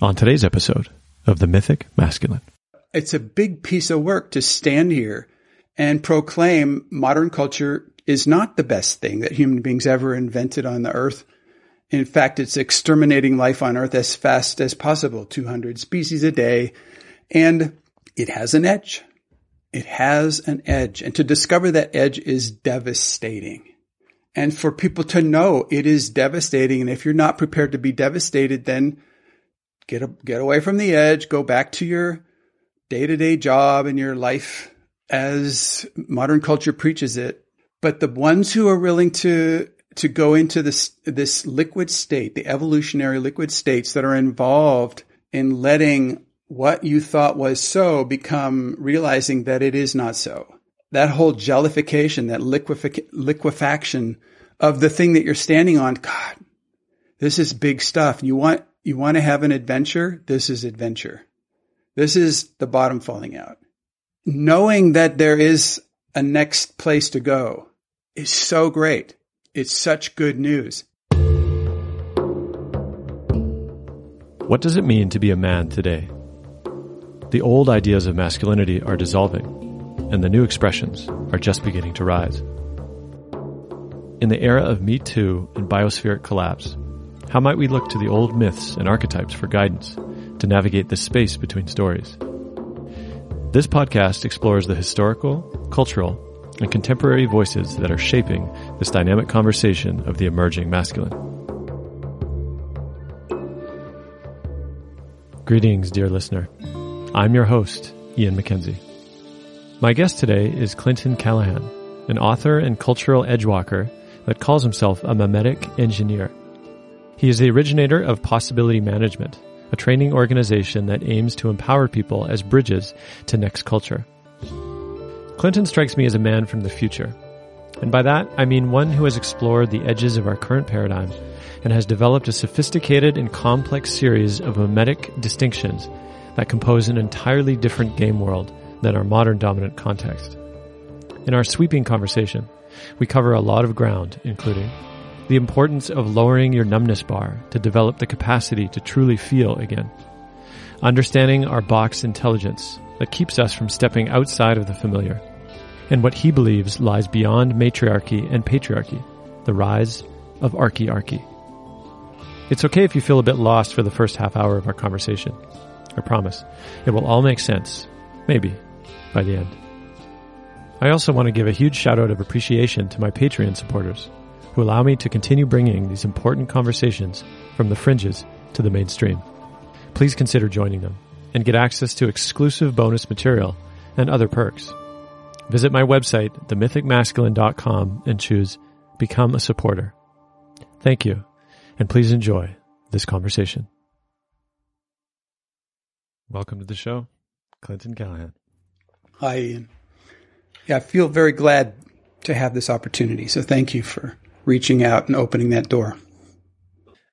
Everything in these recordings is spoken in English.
on today's episode of The Mythic Masculine. It's a big piece of work to stand here and proclaim modern culture is not the best thing that human beings ever invented on the earth. In fact, it's exterminating life on earth as fast as possible, 200 species a day. And it has an edge. It has an edge. And to discover that edge is devastating. And for people to know it is devastating. And if you're not prepared to be devastated, then get, a, get away from the edge, go back to your day to day job and your life as modern culture preaches it. But the ones who are willing to to go into this this liquid state, the evolutionary liquid states that are involved in letting what you thought was so become realizing that it is not so. That whole jellification, that liquefaction of the thing that you're standing on, God, this is big stuff. You want you want to have an adventure? This is adventure. This is the bottom falling out. Knowing that there is a next place to go is so great. It's such good news. What does it mean to be a man today? The old ideas of masculinity are dissolving, and the new expressions are just beginning to rise. In the era of Me Too and biospheric collapse, how might we look to the old myths and archetypes for guidance to navigate the space between stories? This podcast explores the historical, cultural, and contemporary voices that are shaping this dynamic conversation of the emerging masculine. Greetings, dear listener. I'm your host, Ian MacKenzie. My guest today is Clinton Callahan, an author and cultural edgewalker that calls himself a memetic engineer. He is the originator of Possibility Management, a training organization that aims to empower people as bridges to next culture. Clinton strikes me as a man from the future. And by that, I mean one who has explored the edges of our current paradigm and has developed a sophisticated and complex series of memetic distinctions that compose an entirely different game world than our modern dominant context. In our sweeping conversation, we cover a lot of ground, including the importance of lowering your numbness bar to develop the capacity to truly feel again, understanding our box intelligence that keeps us from stepping outside of the familiar, and what he believes lies beyond matriarchy and patriarchy, the rise of archearchy. It's okay if you feel a bit lost for the first half hour of our conversation. I promise. It will all make sense, maybe, by the end. I also want to give a huge shout out of appreciation to my Patreon supporters who allow me to continue bringing these important conversations from the fringes to the mainstream. Please consider joining them and get access to exclusive bonus material and other perks. Visit my website, themythicmasculine.com and choose Become a Supporter. Thank you, and please enjoy this conversation. Welcome to the show, Clinton Callahan. Hi, Ian. Yeah, I feel very glad to have this opportunity. So thank you for reaching out and opening that door.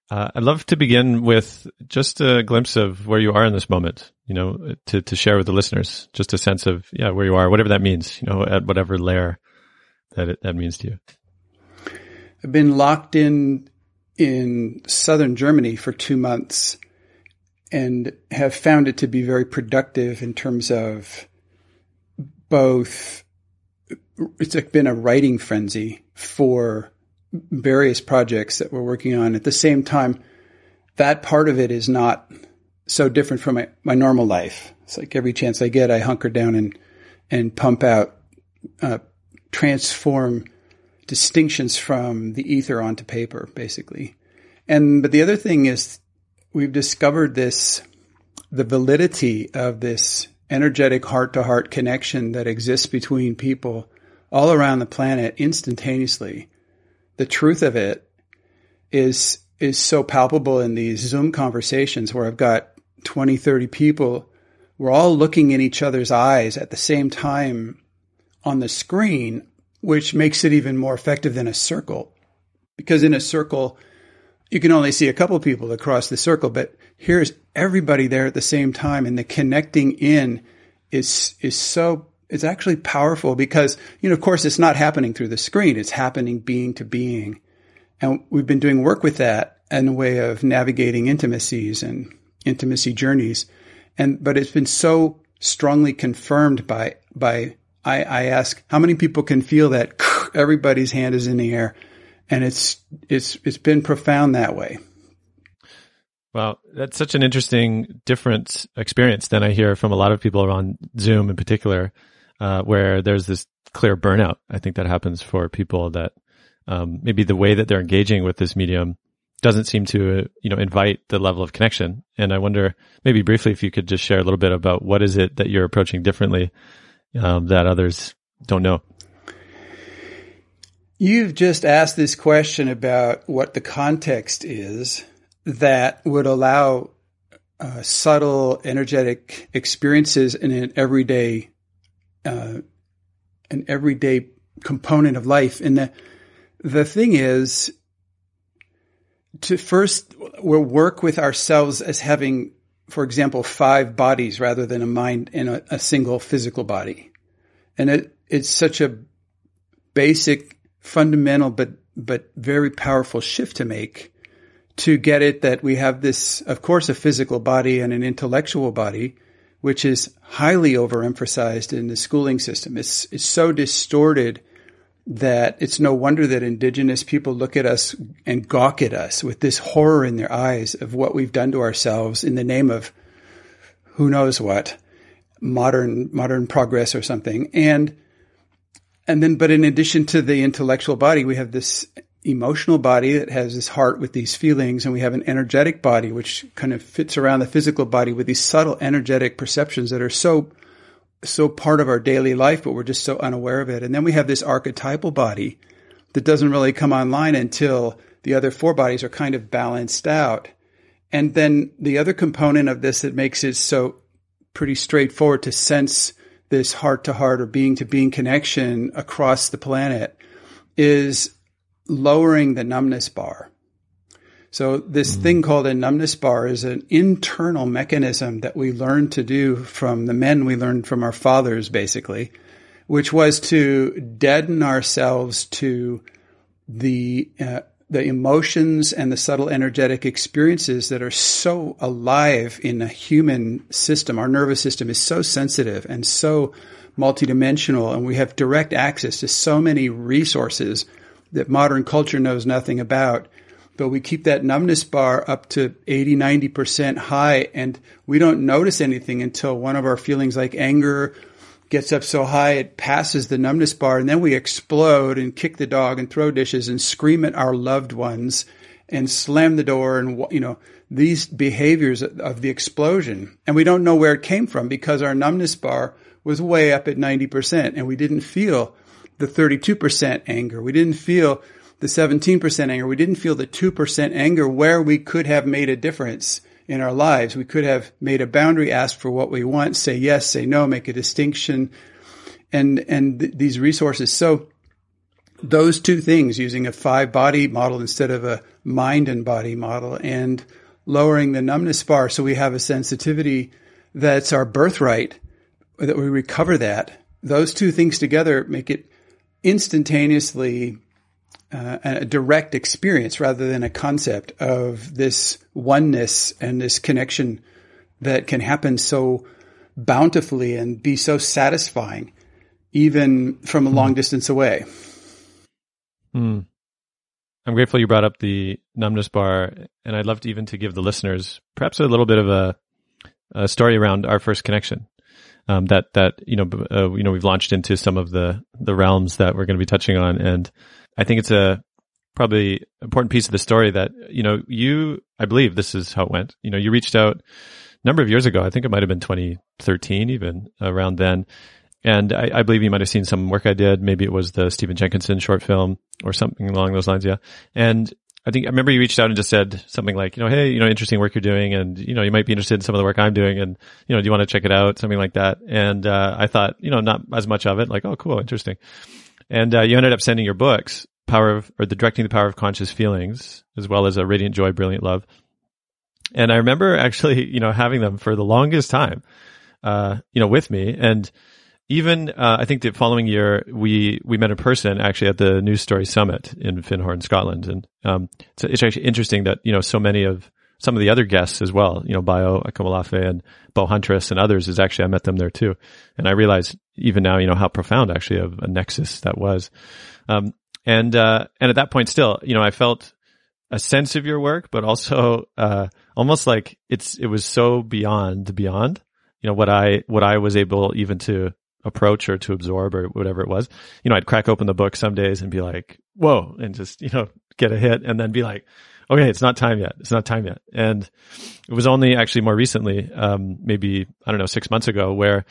Uh, I'd love to begin with just a glimpse of where you are in this moment, you know, to, to share with the listeners, just a sense of, yeah, where you are, whatever that means, you know, at whatever layer that it, that means to you. I've been locked in, in southern Germany for two months and have found it to be very productive in terms of both, it's been a writing frenzy for various projects that we're working on. At the same time, that part of it is not so different from my, my normal life. It's like every chance I get, I hunker down and, and pump out, uh, transform distinctions from the ether onto paper, basically. And, but the other thing is we've discovered this, the validity of this energetic heart to heart connection that exists between people all around the planet instantaneously the truth of it is is so palpable in these Zoom conversations where I've got 20, 30 people. We're all looking in each other's eyes at the same time on the screen, which makes it even more effective than a circle. Because in a circle, you can only see a couple people across the circle, but here's everybody there at the same time and the connecting in is, is so it's actually powerful because, you know, of course, it's not happening through the screen. It's happening being to being. And we've been doing work with that in a way of navigating intimacies and intimacy journeys. And, but it's been so strongly confirmed by, by, I, I ask how many people can feel that everybody's hand is in the air and it's, it's, it's been profound that way. Well, that's such an interesting, different experience than I hear from a lot of people on Zoom in particular, uh, where there's this clear burnout. I think that happens for people that um, maybe the way that they're engaging with this medium doesn't seem to, uh, you know, invite the level of connection. And I wonder, maybe briefly, if you could just share a little bit about what is it that you're approaching differently um, that others don't know. You've just asked this question about what the context is that would allow uh, subtle energetic experiences in an everyday uh, an everyday component of life. And the the thing is to first we'll work with ourselves as having for example five bodies rather than a mind in a, a single physical body. And it it's such a basic fundamental but but very powerful shift to make to get it that we have this, of course, a physical body and an intellectual body, which is highly overemphasized in the schooling system. It's, it's so distorted that it's no wonder that indigenous people look at us and gawk at us with this horror in their eyes of what we've done to ourselves in the name of who knows what, modern, modern progress or something. And, and then, but in addition to the intellectual body, we have this emotional body that has this heart with these feelings, and we have an energetic body which kind of fits around the physical body with these subtle energetic perceptions that are so so part of our daily life, but we're just so unaware of it. And then we have this archetypal body that doesn't really come online until the other four bodies are kind of balanced out. And then the other component of this that makes it so pretty straightforward to sense this heart to heart or being to being connection across the planet is lowering the numbness bar. So this mm. thing called a numbness bar is an internal mechanism that we learned to do from the men we learned from our fathers, basically, which was to deaden ourselves to the uh, the emotions and the subtle energetic experiences that are so alive in a human system. Our nervous system is so sensitive and so multidimensional, and we have direct access to so many resources that modern culture knows nothing about. But we keep that numbness bar up to 80, 90% high and we don't notice anything until one of our feelings like anger gets up so high it passes the numbness bar and then we explode and kick the dog and throw dishes and scream at our loved ones and slam the door and you know these behaviors of the explosion and we don't know where it came from because our numbness bar was way up at 90% and we didn't feel the 32% anger. We didn't feel the 17% anger. We didn't feel the 2% anger where we could have made a difference in our lives. We could have made a boundary, ask for what we want, say yes, say no, make a distinction and, and th- these resources. So those two things, using a five body model instead of a mind and body model and lowering the numbness bar. So we have a sensitivity that's our birthright that we recover that. Those two things together make it instantaneously uh, a direct experience rather than a concept of this oneness and this connection that can happen so bountifully and be so satisfying, even from a long hmm. distance away. Mm. I'm grateful you brought up the numbness bar, and I'd love to even to give the listeners perhaps a little bit of a, a story around our first connection um, that that you know uh, you know we've launched into some of the the realms that we're going to be touching on, and I think it's a probably important piece of the story that you know you I believe this is how it went. You know, you reached out a number of years ago. I think it might have been 2013, even around then. And I, I believe you might have seen some work I did. Maybe it was the Stephen Jenkinson short film or something along those lines. Yeah. And I think I remember you reached out and just said something like, you know, hey, you know, interesting work you're doing, and you know, you might be interested in some of the work I'm doing, and you know, do you want to check it out? Something like that. And uh, I thought, you know, not as much of it, like, oh, cool, interesting. And uh, you ended up sending your books, Power of, or the Directing the Power of Conscious Feelings, as well as a Radiant Joy, Brilliant Love. And I remember actually, you know, having them for the longest time, uh, you know, with me, and even uh, I think the following year we we met in person actually at the New Story Summit in Findhorn, Scotland, and um, it's, it's actually interesting that you know so many of some of the other guests as well, you know, Bayo Akomolafe and Bo Huntress and others is actually, I met them there too. And I realized even now, you know, how profound actually of a nexus that was. Um, and, uh, and at that point still, you know, I felt a sense of your work, but also, uh, almost like it's, it was so beyond the beyond, you know, what I, what I was able even to approach or to absorb or whatever it was. You know, I'd crack open the book some days and be like, whoa, and just, you know, get a hit and then be like, okay, it's not time yet. It's not time yet. And it was only actually more recently, um, maybe, I don't know, six months ago where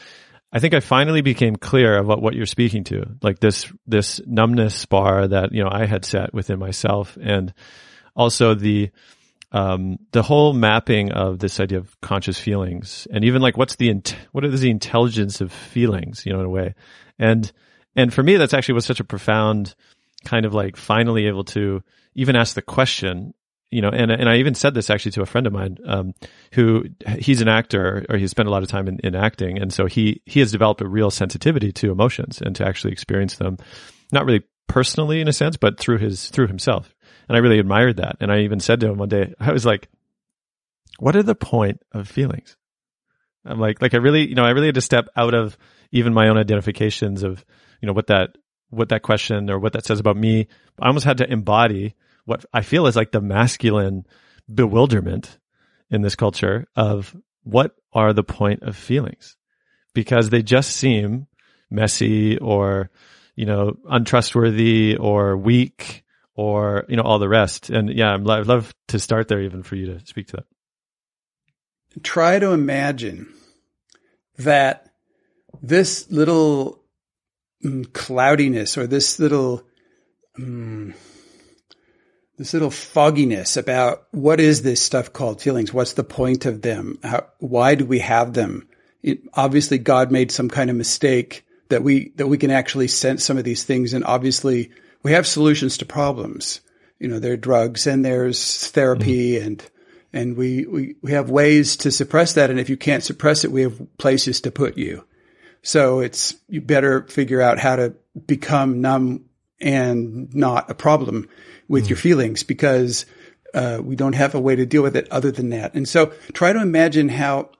I think I finally became clear about what you're speaking to, like this, this numbness bar that, you know, I had set within myself and also the, um, the whole mapping of this idea of conscious feelings and even like what's the, int- what is the intelligence of feelings, you know, in a way. And, and for me, that's actually was such a profound kind of like finally able to even ask the question you know, and and I even said this actually to a friend of mine, um, who he's an actor or he's spent a lot of time in, in acting, and so he he has developed a real sensitivity to emotions and to actually experience them, not really personally in a sense, but through his through himself. And I really admired that. And I even said to him one day, I was like, "What are the point of feelings?" I'm like, like I really, you know, I really had to step out of even my own identifications of, you know, what that what that question or what that says about me. I almost had to embody what I feel is like the masculine bewilderment in this culture of what are the point of feelings because they just seem messy or you know untrustworthy or weak or you know all the rest and yeah i'd love to start there even for you to speak to that try to imagine that this little mm, cloudiness or this little mm, this little fogginess about what is this stuff called feelings? What's the point of them? How, why do we have them? It, obviously, God made some kind of mistake that we that we can actually sense some of these things, and obviously, we have solutions to problems. You know, there are drugs and there's therapy, mm-hmm. and and we, we we have ways to suppress that. And if you can't suppress it, we have places to put you. So it's you better figure out how to become numb and not a problem with mm. your feelings because uh, we don't have a way to deal with it other than that. And so try to imagine how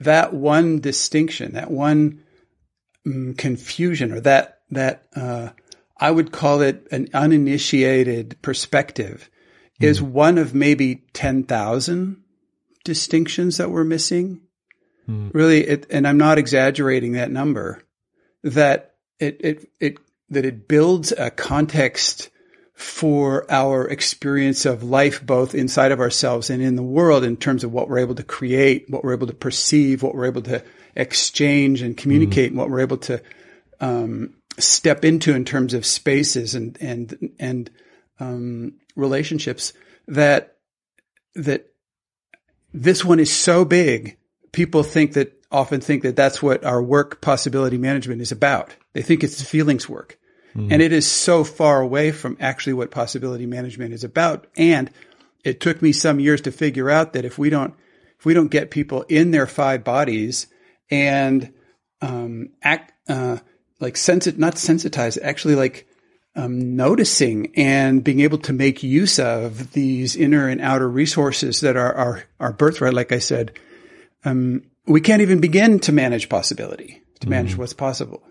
that one distinction, that one um, confusion, or that that uh, I would call it an uninitiated perspective, mm. is one of maybe ten thousand distinctions that we're missing. Mm. Really, it, and I'm not exaggerating that number. That it it it that it builds a context for our experience of life, both inside of ourselves and in the world, in terms of what we're able to create, what we're able to perceive, what we're able to exchange and communicate, mm. and what we're able to um, step into in terms of spaces and and and um, relationships. That that this one is so big, people think that often think that that's what our work possibility management is about. They think it's feelings work. Mm. And it is so far away from actually what possibility management is about. And it took me some years to figure out that if we don't, if we don't get people in their five bodies and, um, act, uh, like sensit, not sensitized, actually like, um, noticing and being able to make use of these inner and outer resources that are our, our birthright, like I said, um, we can't even begin to manage possibility, to manage mm. what's possible.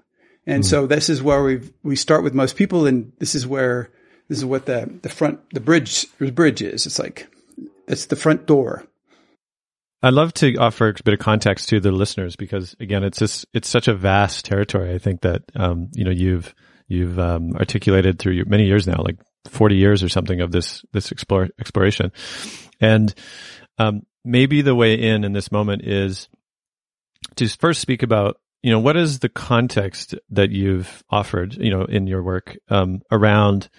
And mm. so this is where we we start with most people, and this is where this is what the the front the bridge the bridge is. It's like it's the front door. I'd love to offer a bit of context to the listeners because again, it's just it's such a vast territory. I think that um, you know you've you've um, articulated through many years now, like forty years or something of this this explore, exploration, and um, maybe the way in in this moment is to first speak about you know, what is the context that you've offered, you know, in your work um, around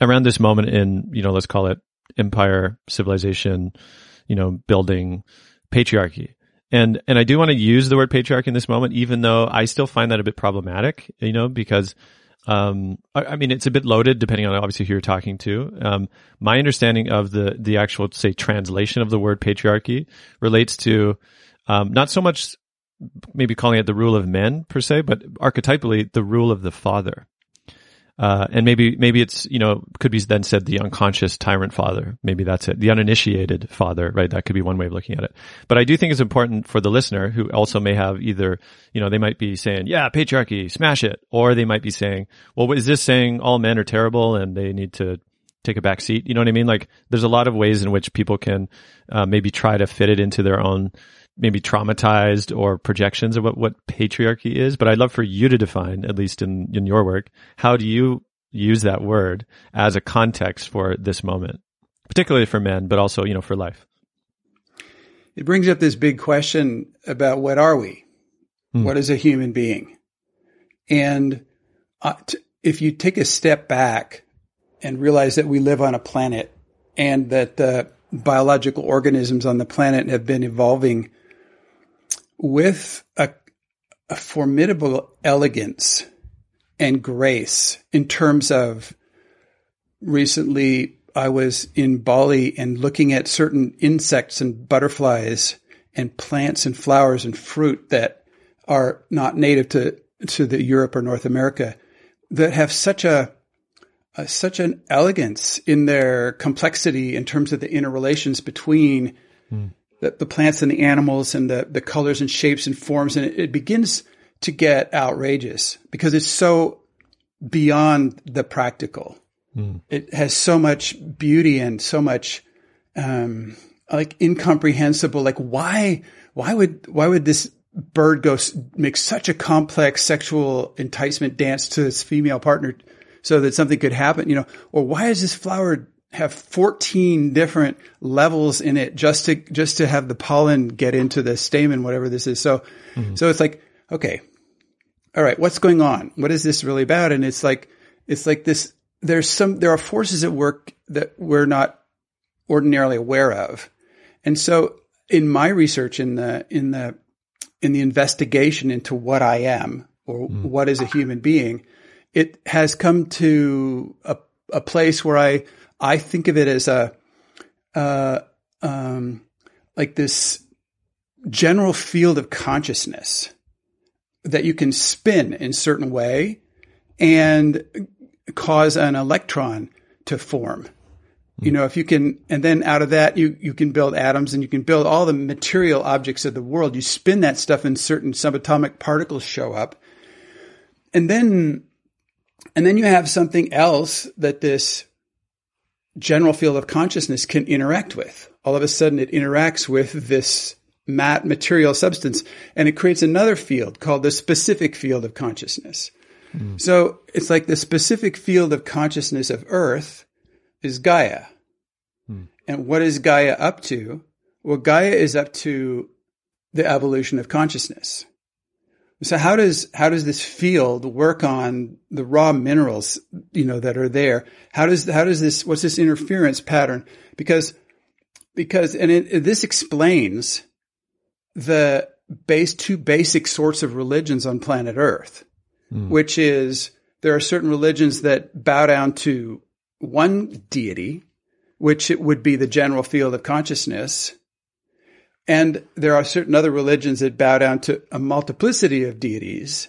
around this moment in, you know, let's call it empire, civilization, you know, building, patriarchy. And and I do want to use the word patriarchy in this moment, even though I still find that a bit problematic, you know, because um, I, I, mean, it's a bit loaded depending on obviously who you're talking to. Um, my understanding of the the actual say translation of the word patriarchy relates to um, not so much maybe calling it the rule of men per se, but archetypally the rule of the father. Uh, and maybe, maybe it's, you know, could be then said the unconscious tyrant father. Maybe that's it. The uninitiated father, right? That could be one way of looking at it. But I do think it's important for the listener who also may have either, you know, they might be saying, yeah, patriarchy, smash it. Or they might be saying, well, is this saying all men are terrible and they need to take a back seat? You know what I mean? Like there's a lot of ways in which people can, uh, maybe try to fit it into their own, maybe traumatized or projections of what, what patriarchy is, but I'd love for you to define, at least in, in your work, how do you use that word as a context for this moment, particularly for men, but also, you know, for life? It brings up this big question about what are we? Hmm. What is a human being? And uh, t- if you take a step back and realize that we live on a planet and that the biological organisms on the planet have been evolving with a, a formidable elegance and grace in terms of recently I was in Bali and looking at certain insects and butterflies and plants and flowers and fruit that are not native to, to the Europe or North America that have such a, such an elegance in their complexity in terms of the interrelations between mm the, the plants and the animals and the, the colors and shapes and forms. And it, it begins to get outrageous because it's so beyond the practical. Mm. It has so much beauty and so much, um, like incomprehensible. Like why, why would, why would this bird go make such a complex sexual enticement dance to its female partner so that something could happen, you know, or why is this flower have 14 different levels in it just to just to have the pollen get into the stamen whatever this is so mm-hmm. so it's like okay all right what's going on what is this really about and it's like it's like this there's some there are forces at work that we're not ordinarily aware of and so in my research in the in the in the investigation into what I am or mm. what is a human being it has come to a a place where I I think of it as a, uh, um, like this general field of consciousness that you can spin in certain way and cause an electron to form. Hmm. You know, if you can, and then out of that, you, you can build atoms and you can build all the material objects of the world. You spin that stuff and certain subatomic particles show up. And then, and then you have something else that this general field of consciousness can interact with. All of a sudden, it interacts with this mat material substance and it creates another field called the specific field of consciousness. Mm. So it's like the specific field of consciousness of Earth is Gaia. Mm. And what is Gaia up to? Well, Gaia is up to the evolution of consciousness. So how does how does this field work on the raw minerals, you know, that are there? How does how does this what's this interference pattern? Because because and it, this explains the base two basic sorts of religions on planet Earth, mm. which is there are certain religions that bow down to one deity, which it would be the general field of consciousness, and there are certain other religions that bow down to a multiplicity of deities,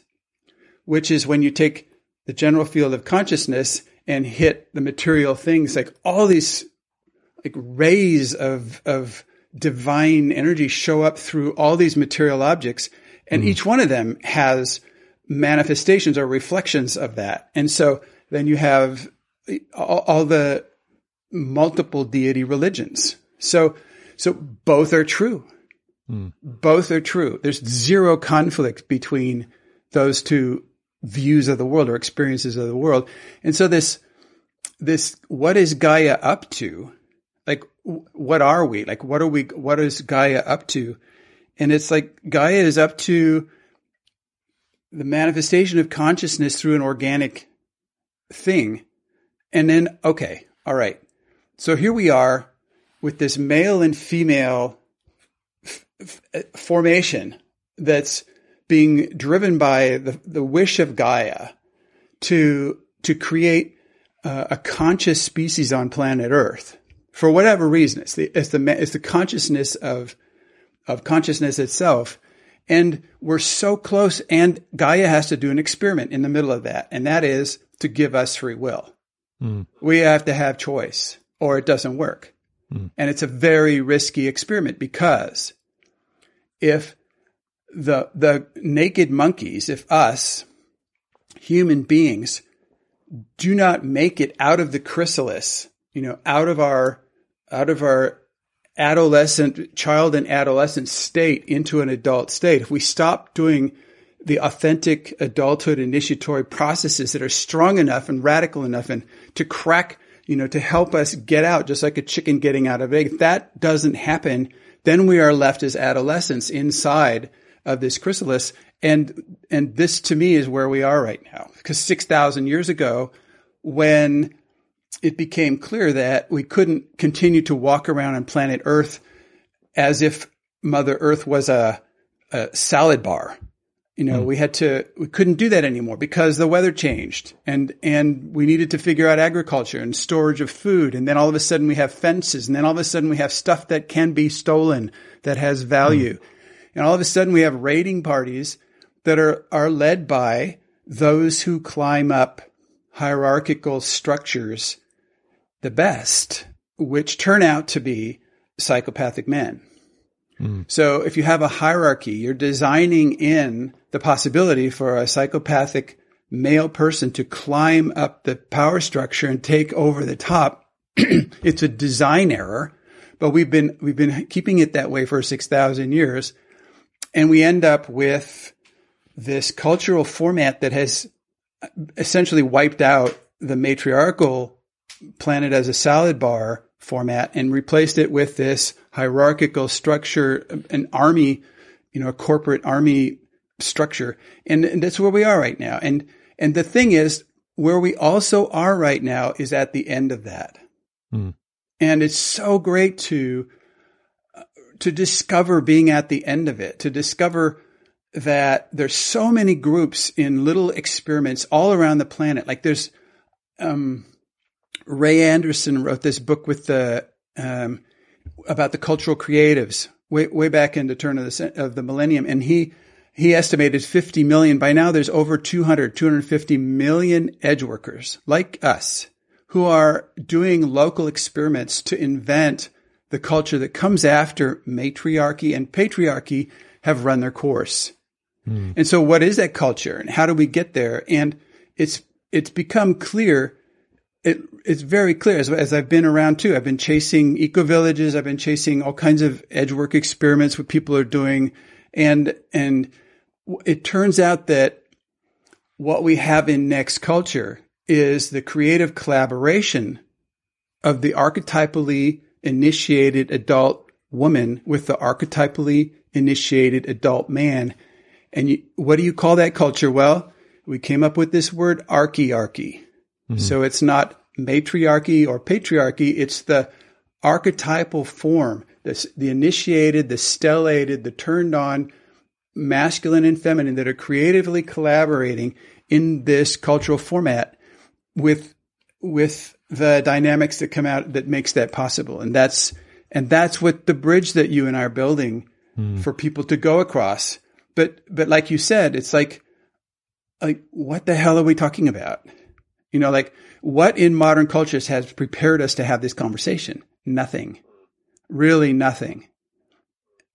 which is when you take the general field of consciousness and hit the material things, like all these like rays of, of divine energy show up through all these material objects. And mm. each one of them has manifestations or reflections of that. And so then you have all, all the multiple deity religions. So so both are true. Mm. Both are true. There's zero conflict between those two views of the world or experiences of the world. And so this, this, what is Gaia up to? Like, what are we? Like, what are we, what is Gaia up to? And it's like Gaia is up to the manifestation of consciousness through an organic thing. And then, okay, all right. So here we are with this male and female f- f- formation that's being driven by the, the wish of Gaia to to create uh, a conscious species on planet Earth for whatever reason. It's the it's the it's the consciousness of of consciousness itself, and we're so close. And Gaia has to do an experiment in the middle of that, and that is to give us free will. Mm. We have to have choice or it doesn't work. Mm. And it's a very risky experiment because if the, the naked monkeys, if us human beings do not make it out of the chrysalis, you know, out of our, out of our adolescent, child and adolescent state into an adult state, if we stop doing the authentic adulthood initiatory processes that are strong enough and radical enough and to crack, you know, to help us get out, just like a chicken getting out of egg. If that doesn't happen, then we are left as adolescents inside of this chrysalis. And, and this to me is where we are right now. Because 6,000 years ago, when it became clear that we couldn't continue to walk around on planet Earth as if Mother Earth was a, a salad bar. You know, mm. we had to, we couldn't do that anymore because the weather changed and, and we needed to figure out agriculture and storage of food. And then all of a sudden we have fences and then all of a sudden we have stuff that can be stolen that has value. Mm. And all of a sudden we have raiding parties that are, are led by those who climb up hierarchical structures the best, which turn out to be psychopathic men. Mm. So if you have a hierarchy, you're designing in the possibility for a psychopathic male person to climb up the power structure and take over the top. it's a design error, but we've been, we've been keeping it that way for 6,000 years. And we end up with this cultural format that has essentially wiped out the matriarchal planet as a salad bar format and replaced it with this hierarchical structure, an army, you know, a corporate army structure. And, and that's where we are right now. And, and the thing is, where we also are right now is at the end of that. Mm. And it's so great to, to discover being at the end of it, to discover that there's so many groups in little experiments all around the planet. Like there's, um, Ray Anderson wrote this book with the, um, about the cultural creatives way, way back in the turn of the, of the millennium. And he, he estimated 50 million. By now there's over 200, 250 million edge workers like us who are doing local experiments to invent the culture that comes after matriarchy and patriarchy have run their course. Mm. And so what is that culture and how do we get there? And it's, it's become clear. It, it's very clear as, as I've been around too. I've been chasing eco villages. I've been chasing all kinds of edge work experiments what people are doing. And, and it turns out that what we have in next culture is the creative collaboration of the archetypally initiated adult woman with the archetypally initiated adult man and you, what do you call that culture? Well, we came up with this word archearchy. Mm-hmm. So it's not matriarchy or patriarchy. It's the archetypal form, the, the initiated, the stellated, the turned on masculine and feminine that are creatively collaborating in this cultural format with, with the dynamics that come out that makes that possible. And that's, and that's what the bridge that you and I are building mm. for people to go across but, but like you said, it's like, like, what the hell are we talking about? You know, like what in modern cultures has prepared us to have this conversation? Nothing. Really nothing.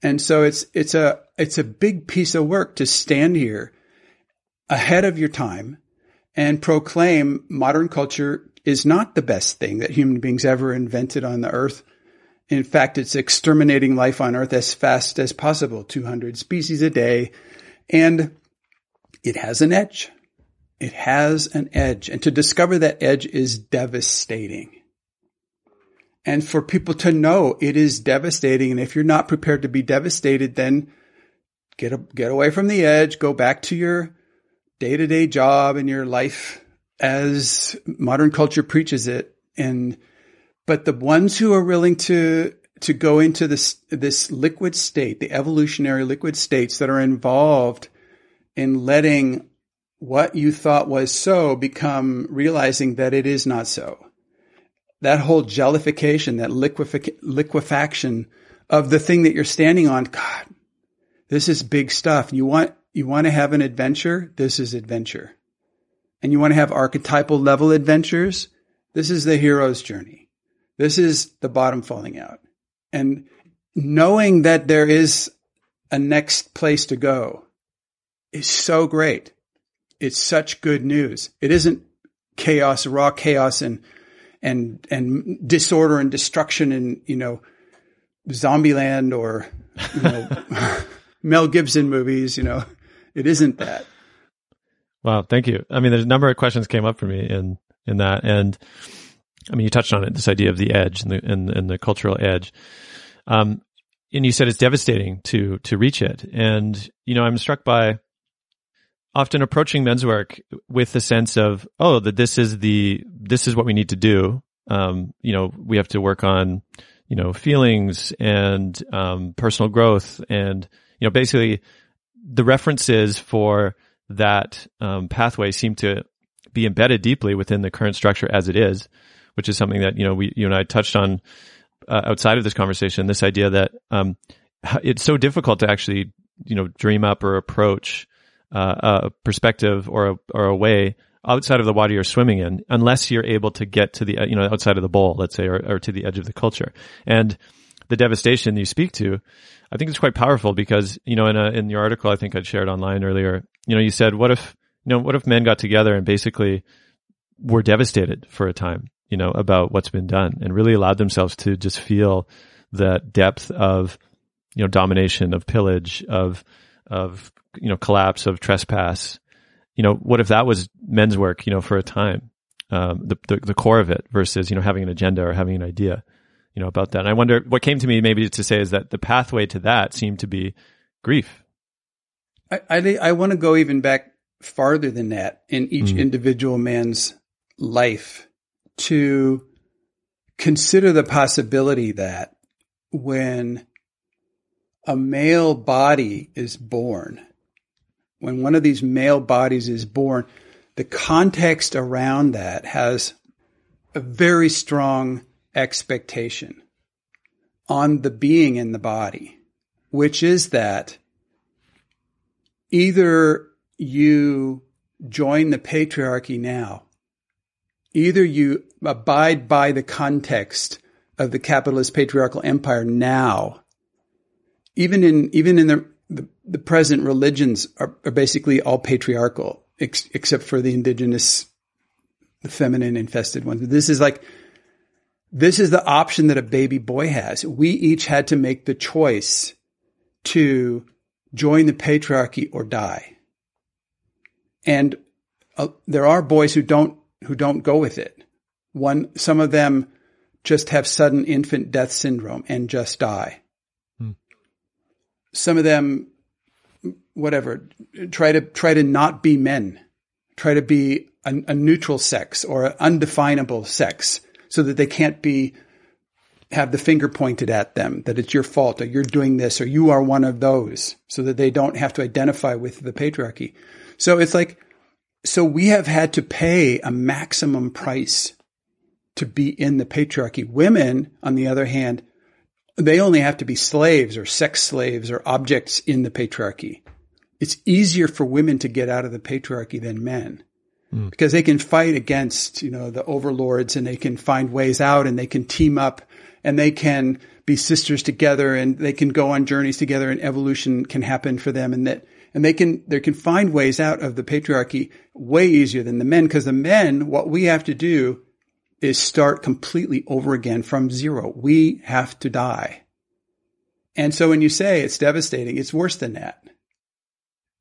And so it's, it's a, it's a big piece of work to stand here ahead of your time and proclaim modern culture is not the best thing that human beings ever invented on the earth. In fact, it's exterminating life on Earth as fast as possible, 200 species a day. And it has an edge. It has an edge. And to discover that edge is devastating. And for people to know it is devastating. And if you're not prepared to be devastated, then get, a, get away from the edge, go back to your day to day job and your life as modern culture preaches it and but the ones who are willing to to go into this this liquid state, the evolutionary liquid states that are involved in letting what you thought was so become realizing that it is not so. That whole jellification, that liquefaction of the thing that you're standing on, God, this is big stuff. You want you want to have an adventure? This is adventure. and you want to have archetypal level adventures, this is the hero's journey. This is the bottom falling out. And knowing that there is a next place to go is so great. It's such good news. It isn't chaos, raw chaos and, and, and disorder and destruction and, you know, Zombieland or, you know, Mel Gibson movies, you know, it isn't that. Wow. Thank you. I mean, there's a number of questions came up for me in, in that. And I mean, you touched on it, this idea of the edge and the, and, and the cultural edge. Um, and you said it's devastating to, to reach it. And, you know, I'm struck by, often approaching men's work with the sense of, oh, that this is the, this is what we need to do. Um, you know, we have to work on, you know, feelings and, um, personal growth and, you know, basically the references for that, um, pathway seem to be embedded deeply within the current structure as it is, which is something that, you know, we, you and I touched on, uh, outside of this conversation, this idea that, um, it's so difficult to actually, you know, dream up or approach, uh, a perspective or a, or a way outside of the water you're swimming in, unless you're able to get to the, you know, outside of the bowl, let's say, or, or to the edge of the culture. And the devastation you speak to, I think it's quite powerful because, you know, in a, in your article, I think I'd shared online earlier, you know, you said, what if, you know, what if men got together and basically were devastated for a time, you know, about what's been done and really allowed themselves to just feel the depth of, you know, domination, of pillage, of, of you know, collapse of trespass, you know, what if that was men's work, you know, for a time, um, the, the, the core of it versus, you know, having an agenda or having an idea, you know, about that. And I wonder what came to me maybe to say is that the pathway to that seemed to be grief. I, I, I want to go even back farther than that in each mm. individual man's life to consider the possibility that when a male body is born, when one of these male bodies is born, the context around that has a very strong expectation on the being in the body, which is that either you join the patriarchy now, either you abide by the context of the capitalist patriarchal empire now, even in, even in the the, the present religions are, are basically all patriarchal, ex- except for the indigenous, the feminine infested ones. This is like, this is the option that a baby boy has. We each had to make the choice to join the patriarchy or die. And uh, there are boys who don't, who don't go with it. One, some of them just have sudden infant death syndrome and just die some of them, whatever, try to try to not be men, try to be a, a neutral sex or an undefinable sex, so that they can't be have the finger pointed at them that it's your fault or you're doing this or you are one of those so that they don't have to identify with the patriarchy. So it's like, so we have had to pay a maximum price to be in the patriarchy. Women, on the other hand, they only have to be slaves or sex slaves or objects in the patriarchy. It's easier for women to get out of the patriarchy than men mm. because they can fight against, you know, the overlords and they can find ways out and they can team up and they can be sisters together and they can go on journeys together and evolution can happen for them and that, and they can, they can find ways out of the patriarchy way easier than the men because the men, what we have to do is start completely over again from zero. We have to die. And so when you say it's devastating, it's worse than that.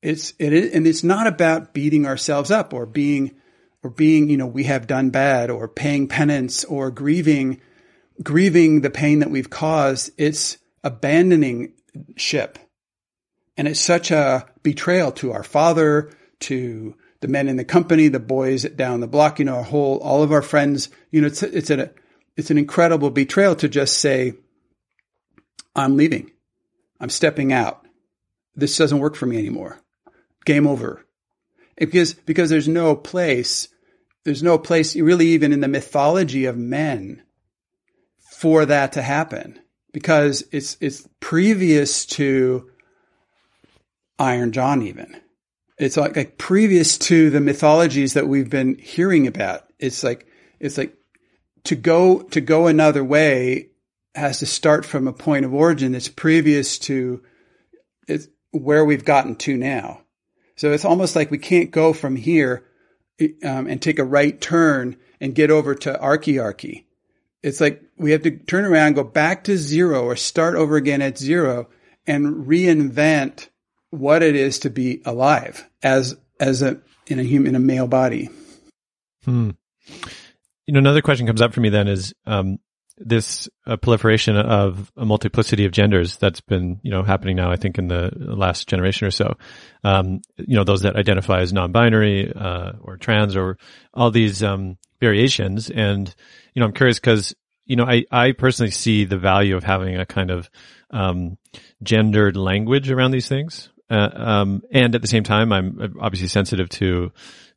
It's, it is, and it's not about beating ourselves up or being, or being, you know, we have done bad or paying penance or grieving, grieving the pain that we've caused. It's abandoning ship. And it's such a betrayal to our father, to the men in the company, the boys down the block, you know, our whole, all of our friends, you know, it's, it's a, it's an incredible betrayal to just say, I'm leaving. I'm stepping out. This doesn't work for me anymore. Game over. Because, because there's no place, there's no place really even in the mythology of men for that to happen because it's, it's previous to Iron John even It's like, like previous to the mythologies that we've been hearing about. It's like, it's like to go, to go another way has to start from a point of origin that's previous to it's where we've gotten to now. So it's almost like we can't go from here um, and take a right turn and get over to archearchy. It's like we have to turn around, go back to zero or start over again at zero and reinvent what it is to be alive as as a in a human in a male body. Hmm. You know, another question comes up for me then is um, this uh, proliferation of a multiplicity of genders that's been you know happening now. I think in the last generation or so. Um, you know, those that identify as non-binary uh, or trans or all these um, variations, and you know, I'm curious because you know, I I personally see the value of having a kind of um, gendered language around these things. Uh, um, and at the same time, I'm obviously sensitive to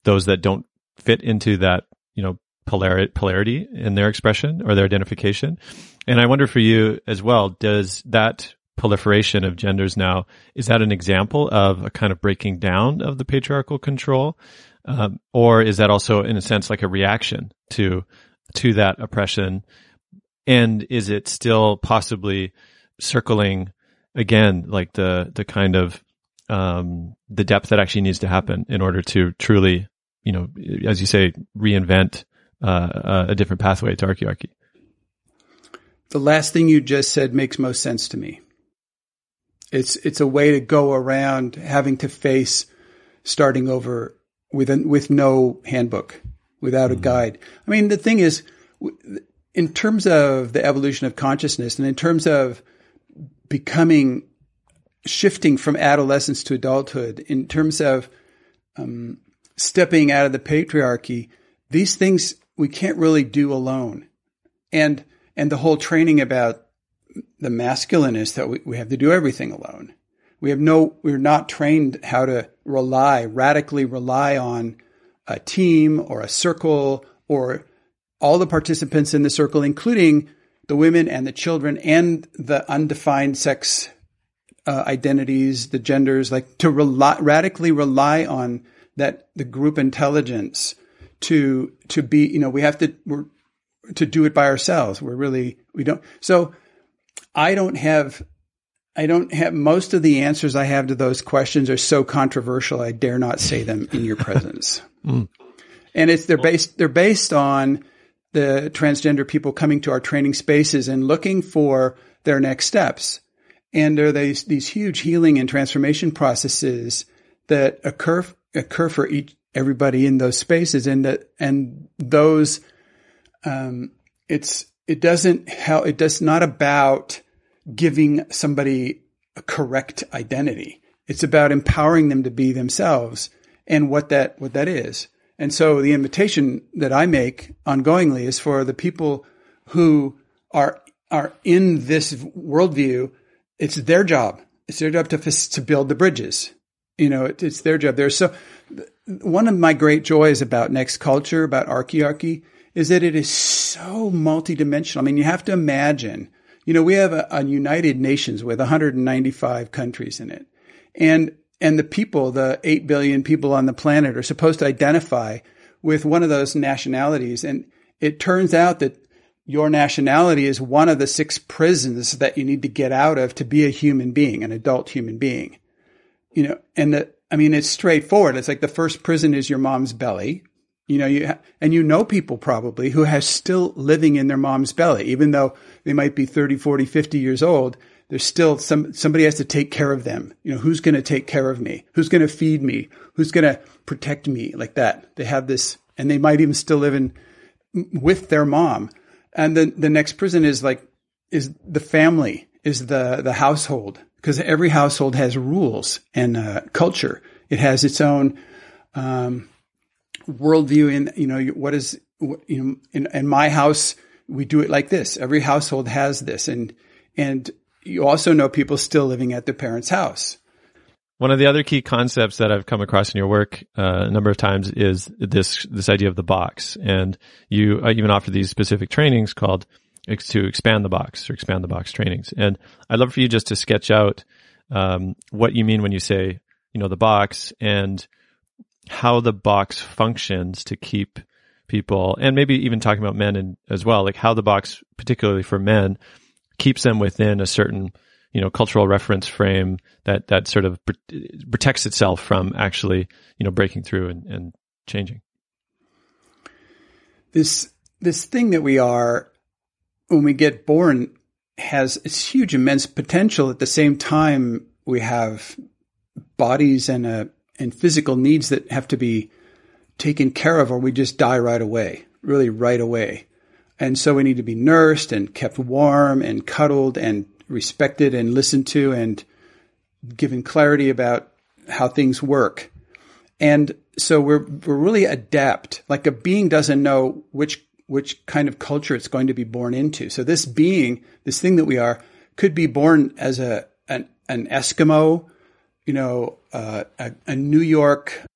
those that don't fit into that, you know, polarity, polarity in their expression or their identification. And I wonder for you as well, does that proliferation of genders now, is that an example of a kind of breaking down of the patriarchal control? Um, or is that also in a sense like a reaction to, to that oppression? And is it still possibly circling again, like the, the kind of, um, the depth that actually needs to happen in order to truly, you know, as you say, reinvent uh, a different pathway to archearchy. The last thing you just said makes most sense to me. It's it's a way to go around having to face starting over with an, with no handbook, without mm-hmm. a guide. I mean, the thing is, in terms of the evolution of consciousness, and in terms of becoming shifting from adolescence to adulthood, in terms of um, stepping out of the patriarchy, these things we can't really do alone. And, and the whole training about the masculine is that we, we have to do everything alone. We have no, we're not trained how to rely, radically rely on a team or a circle or all the participants in the circle, including the women and the children and the undefined sex uh, identities, the genders, like to rely, radically rely on that the group intelligence to to be you know we have to we're to do it by ourselves. We're really we don't so i don't have i don't have most of the answers i have to those questions are so controversial i dare not say them in your presence. Mm. and it's they're based they're based on the transgender people coming to our training spaces and looking for their next steps and there are these these huge healing and transformation processes that occur occur for each everybody in those spaces. And that and those um, it's it doesn't how it does not about giving somebody a correct identity. It's about empowering them to be themselves and what that what that is. And so the invitation that i make ongoingly is for the people who are are in this worldview it's their job it's their job to to build the bridges you know it, it's their job there's so one of my great joys about next culture, about archearchy, is that it is so multidimensional. I mean, you have to imagine, you know, we have a, a United Nations with 195 countries in it. And, and the people, the 8 billion people on the planet are supposed to identify with one of those nationalities. And it turns out that your nationality is one of the six prisons that you need to get out of to be a human being, an adult human being. You know, and the, I mean, it's straightforward. It's like the first prison is your mom's belly. You know, you and you know people probably who have still living in their mom's belly, even though they might be 30, 40, 50 years old. There's still some, somebody has to take care of them. You know, who's going to take care of me? Who's going to feed me? Who's going to protect me like that? They have this, and they might even still live in with their mom. And then the next prison is like, is the family, is the, the household because every household has rules and uh, culture. It has its own um, worldview. In you know what is you know in, in my house we do it like this. Every household has this, and and you also know people still living at their parents' house. One of the other key concepts that I've come across in your work uh, a number of times is this this idea of the box, and you even offer these specific trainings called to expand the box or expand the box trainings. And I'd love for you just to sketch out um, what you mean when you say you know, the box and how the box functions to keep people and maybe even talking about men and as well, like how the box, particularly for men, keeps them within a certain, you know, cultural reference frame that, that sort of protects itself from actually, you know, breaking through and, and changing. This, this thing that we are when we get born has its huge, immense potential. At the same time, we have bodies and a, and physical needs that have to be taken care of or we just die right away, really right away. And so we need to be nursed and kept warm and cuddled and respected and listened to and given clarity about how things work. And so we're, we're really adept. Like a being doesn't know which, which kind of culture it's going to be born into. So this being, this thing that we are, could be born as a, an, an Eskimo, you know, uh, a, a New York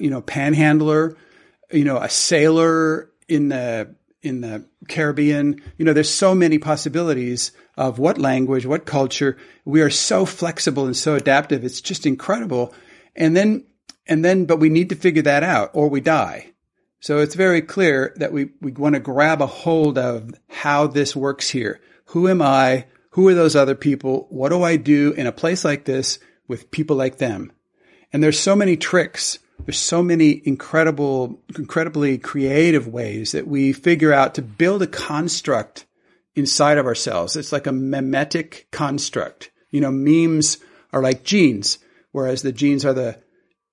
you know, panhandler, you know, a sailor in the in the Caribbean. You know, there's so many possibilities of what language, what culture. We are so flexible and so adaptive. It's just incredible. And then and then but we need to figure that out or we die. So it's very clear that we, we want to grab a hold of how this works here. Who am I? Who are those other people? What do I do in a place like this with people like them? And there's so many tricks there's so many incredible, incredibly creative ways that we figure out to build a construct inside of ourselves. It's like a memetic construct. You know, memes are like genes, whereas the genes are the,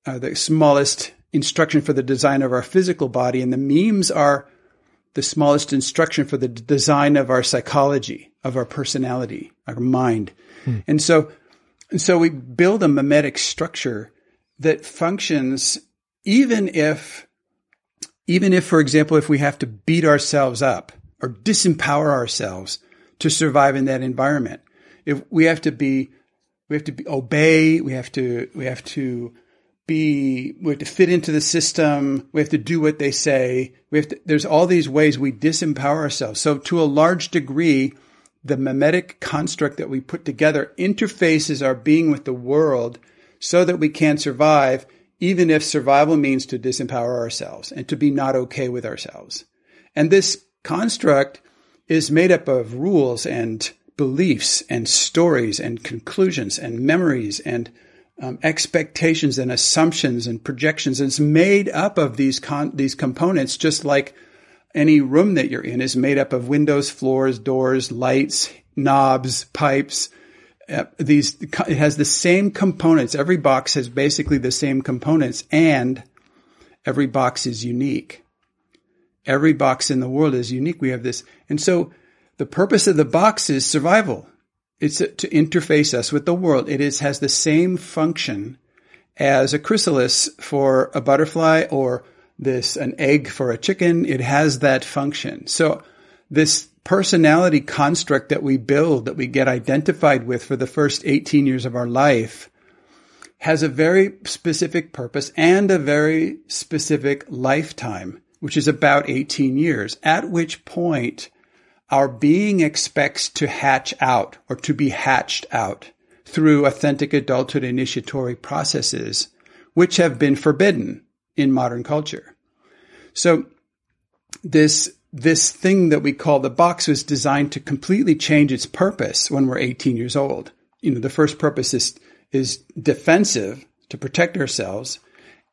are the smallest instruction for the design of our physical body, and the memes are the smallest instruction for the design of our psychology, of our personality, our mind. Hmm. And so, and so we build a memetic structure that functions even if, even if, for example, if we have to beat ourselves up or disempower ourselves to survive in that environment, if we have to be, we have to be, obey, we have to, we have to be, we have to fit into the system, we have to do what they say, we have to, there's all these ways we disempower ourselves. So to a large degree, the memetic construct that we put together interfaces our being with the world so that we can survive, even if survival means to disempower ourselves and to be not okay with ourselves. And this construct is made up of rules and beliefs and stories and conclusions and memories and um, expectations and assumptions and projections. It's made up of these con- these components, just like any room that you're in is made up of windows, floors, doors, lights, knobs, pipes, uh, these it has the same components. Every box has basically the same components, and every box is unique. Every box in the world is unique. We have this, and so the purpose of the box is survival. It's to interface us with the world. It is has the same function as a chrysalis for a butterfly or this an egg for a chicken. It has that function. So this personality construct that we build, that we get identified with for the first 18 years of our life, has a very specific purpose and a very specific lifetime, which is about 18 years, at which point our being expects to hatch out or to be hatched out through authentic adulthood initiatory processes, which have been forbidden in modern culture. So this this thing that we call the box was designed to completely change its purpose when we're 18 years old. You know, the first purpose is, is defensive to protect ourselves.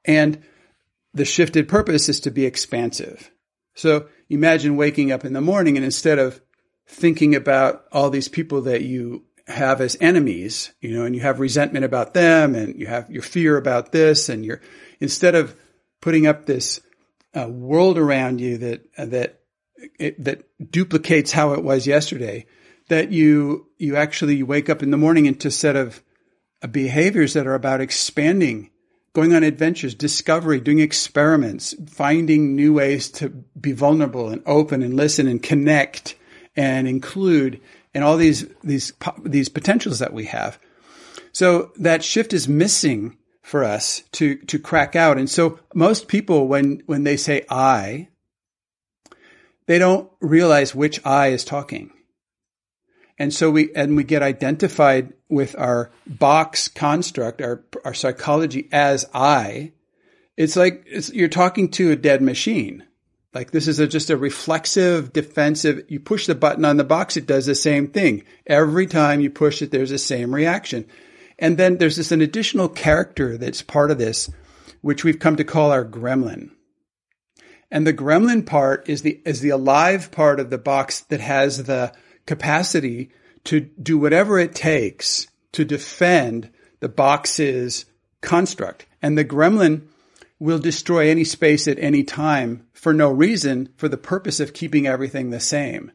And the shifted purpose is to be expansive. So imagine waking up in the morning and instead of thinking about all these people that you have as enemies, you know, and you have resentment about them and you have your fear about this and you're, instead of putting up this uh, world around you that, uh, that it, that duplicates how it was yesterday. That you you actually wake up in the morning into a set of uh, behaviors that are about expanding, going on adventures, discovery, doing experiments, finding new ways to be vulnerable and open and listen and connect and include and all these these these potentials that we have. So that shift is missing for us to to crack out. And so most people when when they say I, they don't realize which I is talking. And so we, and we get identified with our box construct, our, our psychology as I. It's like, it's, you're talking to a dead machine. Like this is a, just a reflexive, defensive. You push the button on the box, it does the same thing. Every time you push it, there's the same reaction. And then there's this an additional character that's part of this, which we've come to call our gremlin. And the gremlin part is the is the alive part of the box that has the capacity to do whatever it takes to defend the box's construct. And the gremlin will destroy any space at any time for no reason for the purpose of keeping everything the same.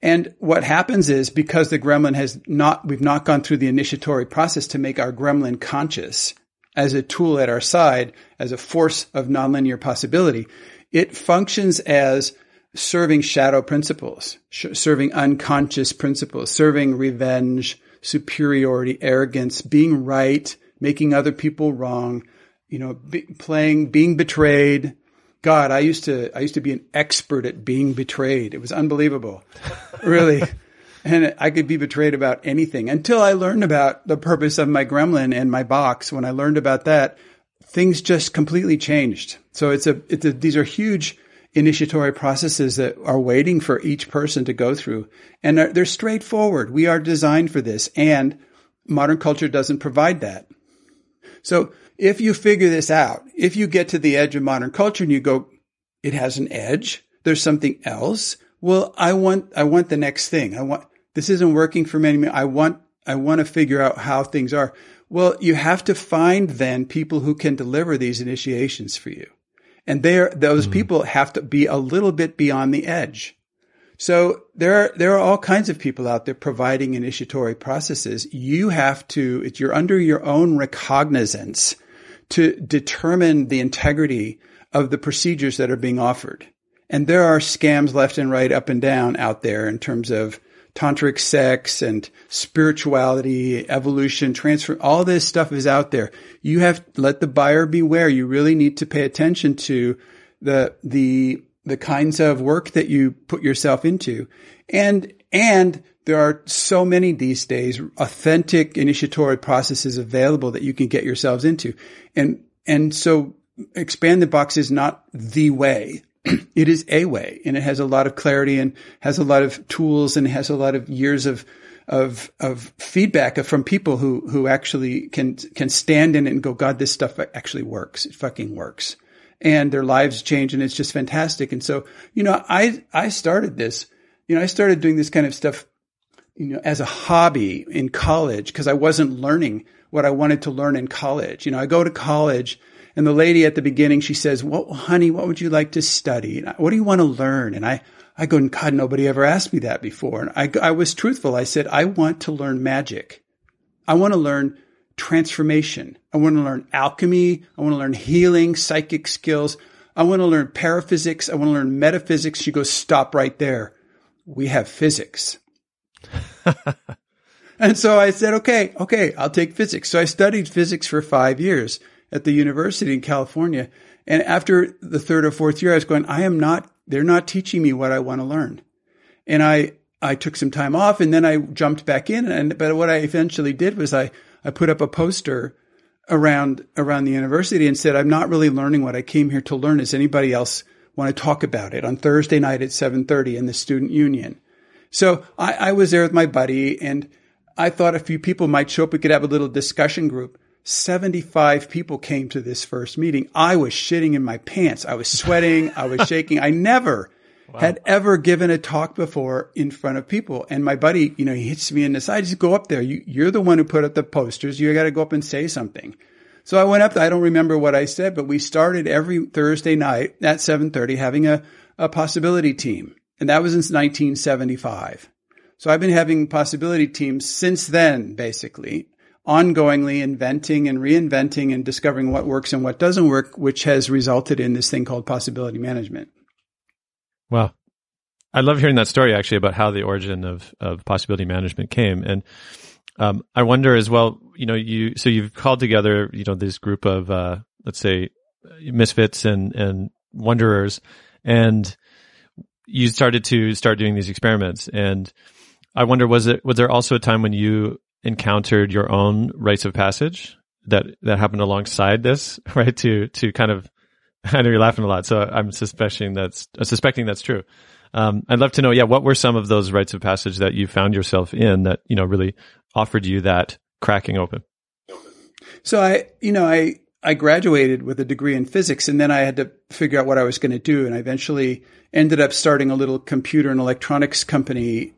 And what happens is because the gremlin has not, we've not gone through the initiatory process to make our gremlin conscious as a tool at our side, as a force of nonlinear possibility. It functions as serving shadow principles, serving unconscious principles, serving revenge, superiority, arrogance, being right, making other people wrong, you know, be, playing, being betrayed. God, I used to, I used to be an expert at being betrayed. It was unbelievable. really. And I could be betrayed about anything until I learned about the purpose of my gremlin and my box. When I learned about that, things just completely changed. So it's a, it's a, these are huge initiatory processes that are waiting for each person to go through. And they're, they're straightforward. We are designed for this and modern culture doesn't provide that. So if you figure this out, if you get to the edge of modern culture and you go, it has an edge, there's something else. Well, I want, I want the next thing. I want, this isn't working for many. I want, I want to figure out how things are. Well, you have to find then people who can deliver these initiations for you. And there, those mm-hmm. people have to be a little bit beyond the edge. So there are, there are all kinds of people out there providing initiatory processes. You have to, it's, you're under your own recognizance to determine the integrity of the procedures that are being offered. And there are scams left and right, up and down out there in terms of tantric sex and spirituality, evolution, transfer, all this stuff is out there. You have let the buyer beware. You really need to pay attention to the, the, the kinds of work that you put yourself into. And, and there are so many these days authentic initiatory processes available that you can get yourselves into. And, and so expand the box is not the way it is a way and it has a lot of clarity and has a lot of tools and has a lot of years of of of feedback from people who who actually can can stand in it and go, God, this stuff actually works. It fucking works. And their lives change and it's just fantastic. And so, you know, I I started this, you know, I started doing this kind of stuff, you know, as a hobby in college because I wasn't learning what I wanted to learn in college. You know, I go to college and the lady at the beginning, she says, well, honey, what would you like to study? what do you want to learn? And I, I go, God, nobody ever asked me that before. And I, I was truthful. I said, I want to learn magic. I want to learn transformation. I want to learn alchemy. I want to learn healing, psychic skills. I want to learn paraphysics. I want to learn metaphysics. She goes, stop right there. We have physics. and so I said, okay, okay, I'll take physics. So I studied physics for five years at the university in California. And after the third or fourth year, I was going, I am not, they're not teaching me what I want to learn. And I, I took some time off and then I jumped back in. And, but what I eventually did was I, I put up a poster around, around the university and said, I'm not really learning what I came here to learn. Does anybody else want to talk about it on Thursday night at 730 in the student union? So I, I was there with my buddy and I thought a few people might show up. We could have a little discussion group. 75 people came to this first meeting. I was shitting in my pants. I was sweating. I was shaking. I never wow. had ever given a talk before in front of people. And my buddy, you know, he hits me in the side. He says, go up there. You, you're the one who put up the posters. You got to go up and say something. So I went up. I don't remember what I said, but we started every Thursday night at 730 having a, a possibility team. And that was in 1975. So I've been having possibility teams since then, basically ongoingly inventing and reinventing and discovering what works and what doesn't work, which has resulted in this thing called possibility management. Wow. I love hearing that story actually about how the origin of, of possibility management came. And um, I wonder as well, you know, you, so you've called together, you know, this group of, uh, let's say misfits and, and wanderers and you started to start doing these experiments and I wonder was it was there also a time when you encountered your own rites of passage that that happened alongside this, right? To to kind of I know you're laughing a lot, so I'm suspecting that's uh, suspecting that's true. Um, I'd love to know, yeah, what were some of those rites of passage that you found yourself in that you know really offered you that cracking open? So I, you know, I I graduated with a degree in physics, and then I had to figure out what I was going to do, and I eventually ended up starting a little computer and electronics company,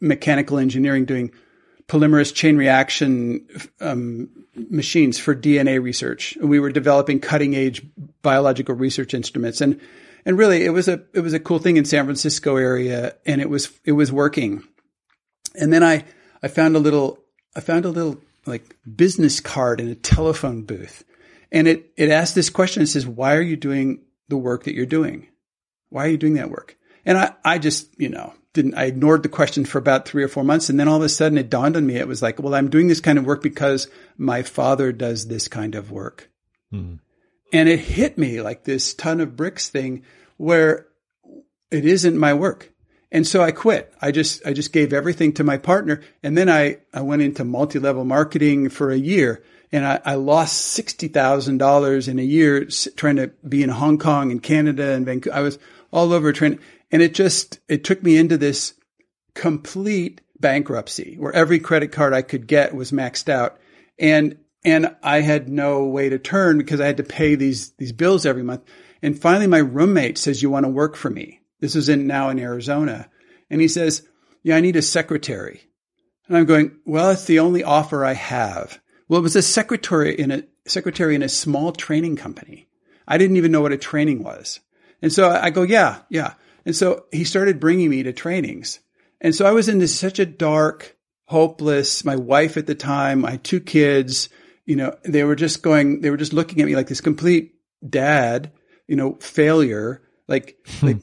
mechanical engineering, doing polymerase chain reaction um, machines for DNA research. And we were developing cutting edge biological research instruments, and and really it was a it was a cool thing in San Francisco area, and it was it was working. And then I I found a little I found a little like business card in a telephone booth, and it it asked this question. It says, "Why are you doing the work that you're doing? Why are you doing that work?" And I I just you know didn't I ignored the question for about three or four months, and then all of a sudden it dawned on me. It was like, well, I'm doing this kind of work because my father does this kind of work, mm. and it hit me like this ton of bricks thing where it isn't my work. And so I quit. I just, I just gave everything to my partner. And then I, I went into multi-level marketing for a year and I, I lost $60,000 in a year trying to be in Hong Kong and Canada and Vancouver. I was all over trying, and it just, it took me into this complete bankruptcy where every credit card I could get was maxed out. And, and I had no way to turn because I had to pay these, these bills every month. And finally, my roommate says, you want to work for me? This is in now in Arizona. And he says, yeah, I need a secretary. And I'm going, well, it's the only offer I have. Well, it was a secretary in a secretary in a small training company. I didn't even know what a training was. And so I go, yeah, yeah. And so he started bringing me to trainings. And so I was in this such a dark, hopeless, my wife at the time, my two kids, you know, they were just going, they were just looking at me like this complete dad, you know, failure. Like, hmm. like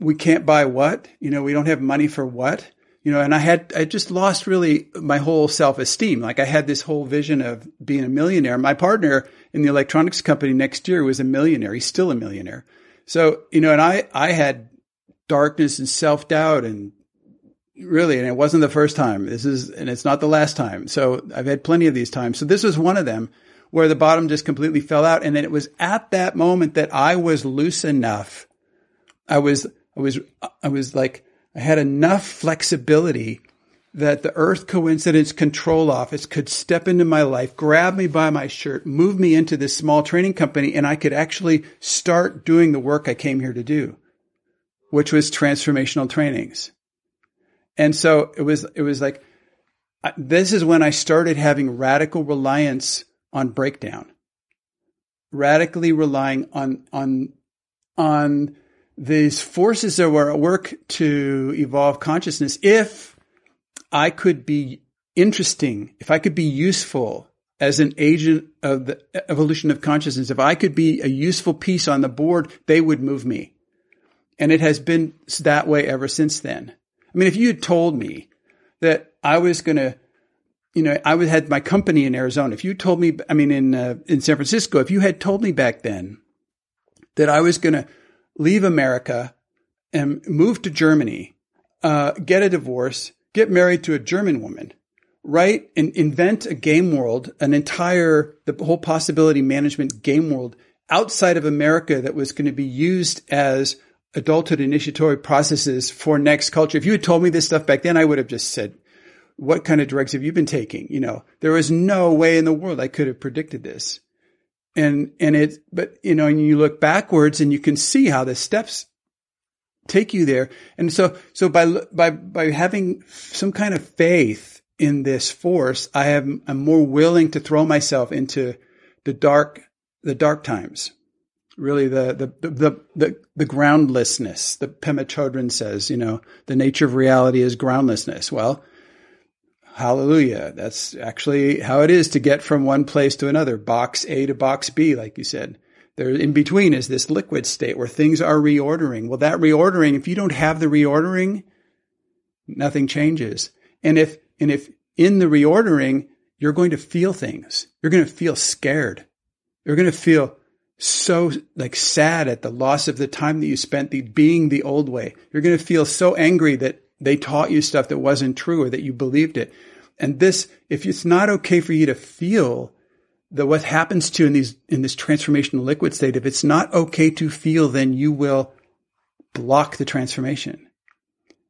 we can't buy what? You know, we don't have money for what? You know, and I had, I just lost really my whole self esteem. Like I had this whole vision of being a millionaire. My partner in the electronics company next year was a millionaire. He's still a millionaire. So, you know, and I, I had darkness and self doubt and really, and it wasn't the first time. This is, and it's not the last time. So I've had plenty of these times. So this was one of them where the bottom just completely fell out. And then it was at that moment that I was loose enough. I was I was, I was like, I had enough flexibility that the Earth Coincidence Control Office could step into my life, grab me by my shirt, move me into this small training company, and I could actually start doing the work I came here to do, which was transformational trainings. And so it was, it was like, this is when I started having radical reliance on breakdown, radically relying on, on, on these forces that were at work to evolve consciousness, if I could be interesting, if I could be useful as an agent of the evolution of consciousness, if I could be a useful piece on the board, they would move me. And it has been that way ever since then. I mean, if you had told me that I was going to, you know, I had my company in Arizona. If you told me, I mean, in uh, in San Francisco, if you had told me back then that I was going to leave America and move to Germany, uh, get a divorce, get married to a German woman, write and invent a game world, an entire, the whole possibility management game world outside of America that was going to be used as adulthood initiatory processes for next culture. If you had told me this stuff back then, I would have just said, what kind of drugs have you been taking? You know, there was no way in the world I could have predicted this and and it but you know and you look backwards and you can see how the steps take you there and so so by by by having some kind of faith in this force i am i'm more willing to throw myself into the dark the dark times really the the the the, the groundlessness the Pema Chödrön says you know the nature of reality is groundlessness well Hallelujah. That's actually how it is to get from one place to another, box A to box B, like you said. There in between is this liquid state where things are reordering. Well, that reordering, if you don't have the reordering, nothing changes. And if, and if in the reordering, you're going to feel things, you're going to feel scared. You're going to feel so like sad at the loss of the time that you spent the being the old way. You're going to feel so angry that they taught you stuff that wasn't true or that you believed it. And this, if it's not okay for you to feel that what happens to in these, in this transformational liquid state, if it's not okay to feel, then you will block the transformation.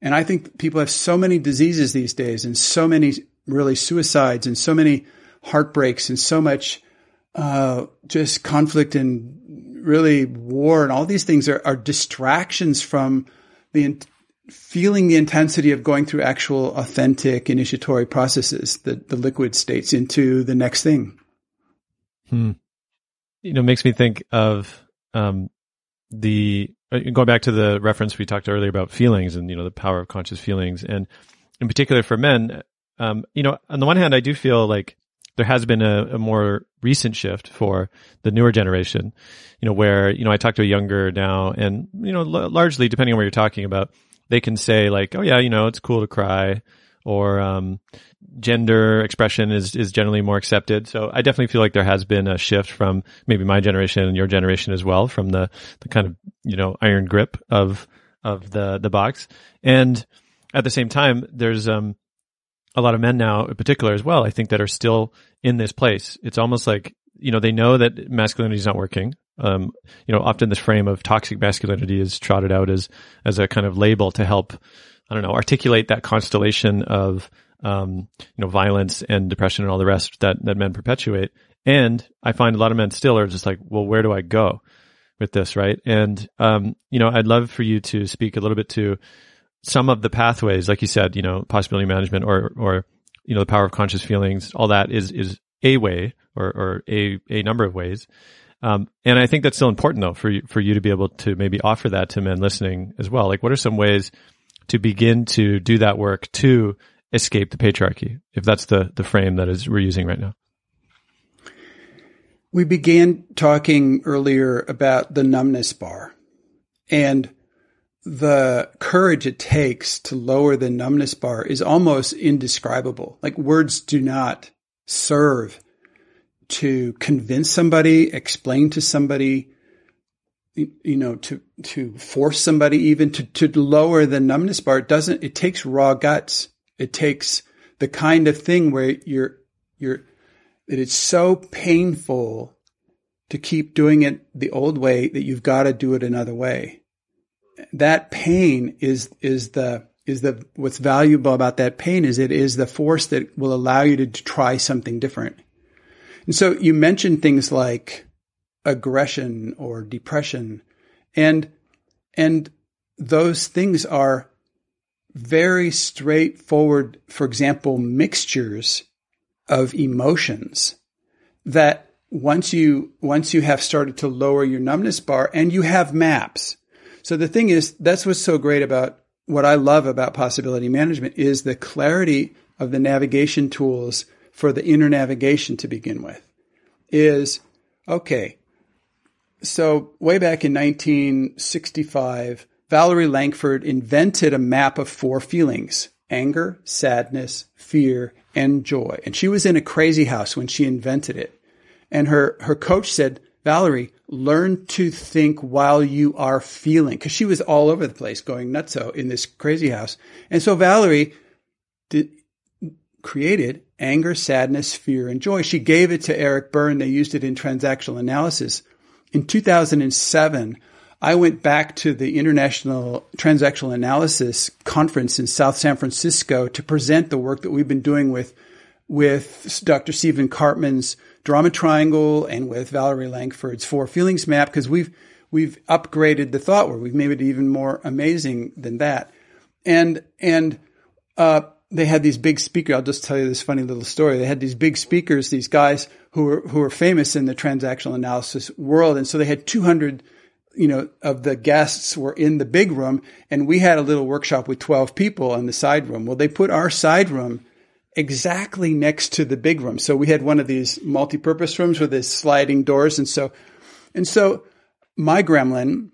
And I think people have so many diseases these days and so many really suicides and so many heartbreaks and so much, uh, just conflict and really war and all these things are, are distractions from the feeling the intensity of going through actual authentic initiatory processes, the, the liquid states into the next thing. Hmm. You know, makes me think of, um, the, uh, going back to the reference we talked earlier about feelings and, you know, the power of conscious feelings. And in particular for men, um, you know, on the one hand, I do feel like there has been a, a, more recent shift for the newer generation, you know, where, you know, I talk to a younger now and, you know, l- largely depending on what you're talking about, they can say like, oh yeah, you know, it's cool to cry or, um, gender expression is, is generally more accepted. So I definitely feel like there has been a shift from maybe my generation and your generation as well from the, the kind of, you know, iron grip of, of the, the box. And at the same time, there's, um, a lot of men now in particular as well, I think that are still in this place. It's almost like, you know, they know that masculinity is not working. Um, you know, often this frame of toxic masculinity is trotted out as, as a kind of label to help, I don't know, articulate that constellation of, um, you know, violence and depression and all the rest that, that men perpetuate. And I find a lot of men still are just like, well, where do I go with this? Right. And, um, you know, I'd love for you to speak a little bit to, some of the pathways, like you said, you know, possibility management or, or, you know, the power of conscious feelings, all that is, is a way or, or a, a number of ways. Um, and I think that's still important though for you, for you to be able to maybe offer that to men listening as well. Like what are some ways to begin to do that work to escape the patriarchy? If that's the, the frame that is we're using right now. We began talking earlier about the numbness bar and the courage it takes to lower the numbness bar is almost indescribable. Like words do not serve to convince somebody, explain to somebody, you know, to, to force somebody even to, to lower the numbness bar. It doesn't, it takes raw guts. It takes the kind of thing where you're, you're, that it's so painful to keep doing it the old way that you've got to do it another way that pain is is the is the what's valuable about that pain is it is the force that will allow you to, to try something different. And so you mentioned things like aggression or depression and and those things are very straightforward for example mixtures of emotions that once you once you have started to lower your numbness bar and you have maps so the thing is, that's what's so great about what I love about possibility management is the clarity of the navigation tools for the inner navigation to begin with is okay. So way back in 1965, Valerie Lankford invented a map of four feelings, anger, sadness, fear, and joy. And she was in a crazy house when she invented it. And her, her coach said, Valerie, learn to think while you are feeling. Cause she was all over the place going nutso in this crazy house. And so Valerie did, created anger, sadness, fear, and joy. She gave it to Eric Berne. They used it in transactional analysis. In 2007, I went back to the International Transactional Analysis Conference in South San Francisco to present the work that we've been doing with, with Dr. Stephen Karpman's drama triangle and with Valerie Lankford's four feelings map because we've we've upgraded the thought work. We've made it even more amazing than that. And and uh, they had these big speakers. I'll just tell you this funny little story. They had these big speakers, these guys who were who were famous in the transactional analysis world, and so they had 200 you know, of the guests were in the big room and we had a little workshop with 12 people in the side room. Well, they put our side room exactly next to the big room. So we had one of these multi-purpose rooms with these sliding doors. And so, and so my gremlin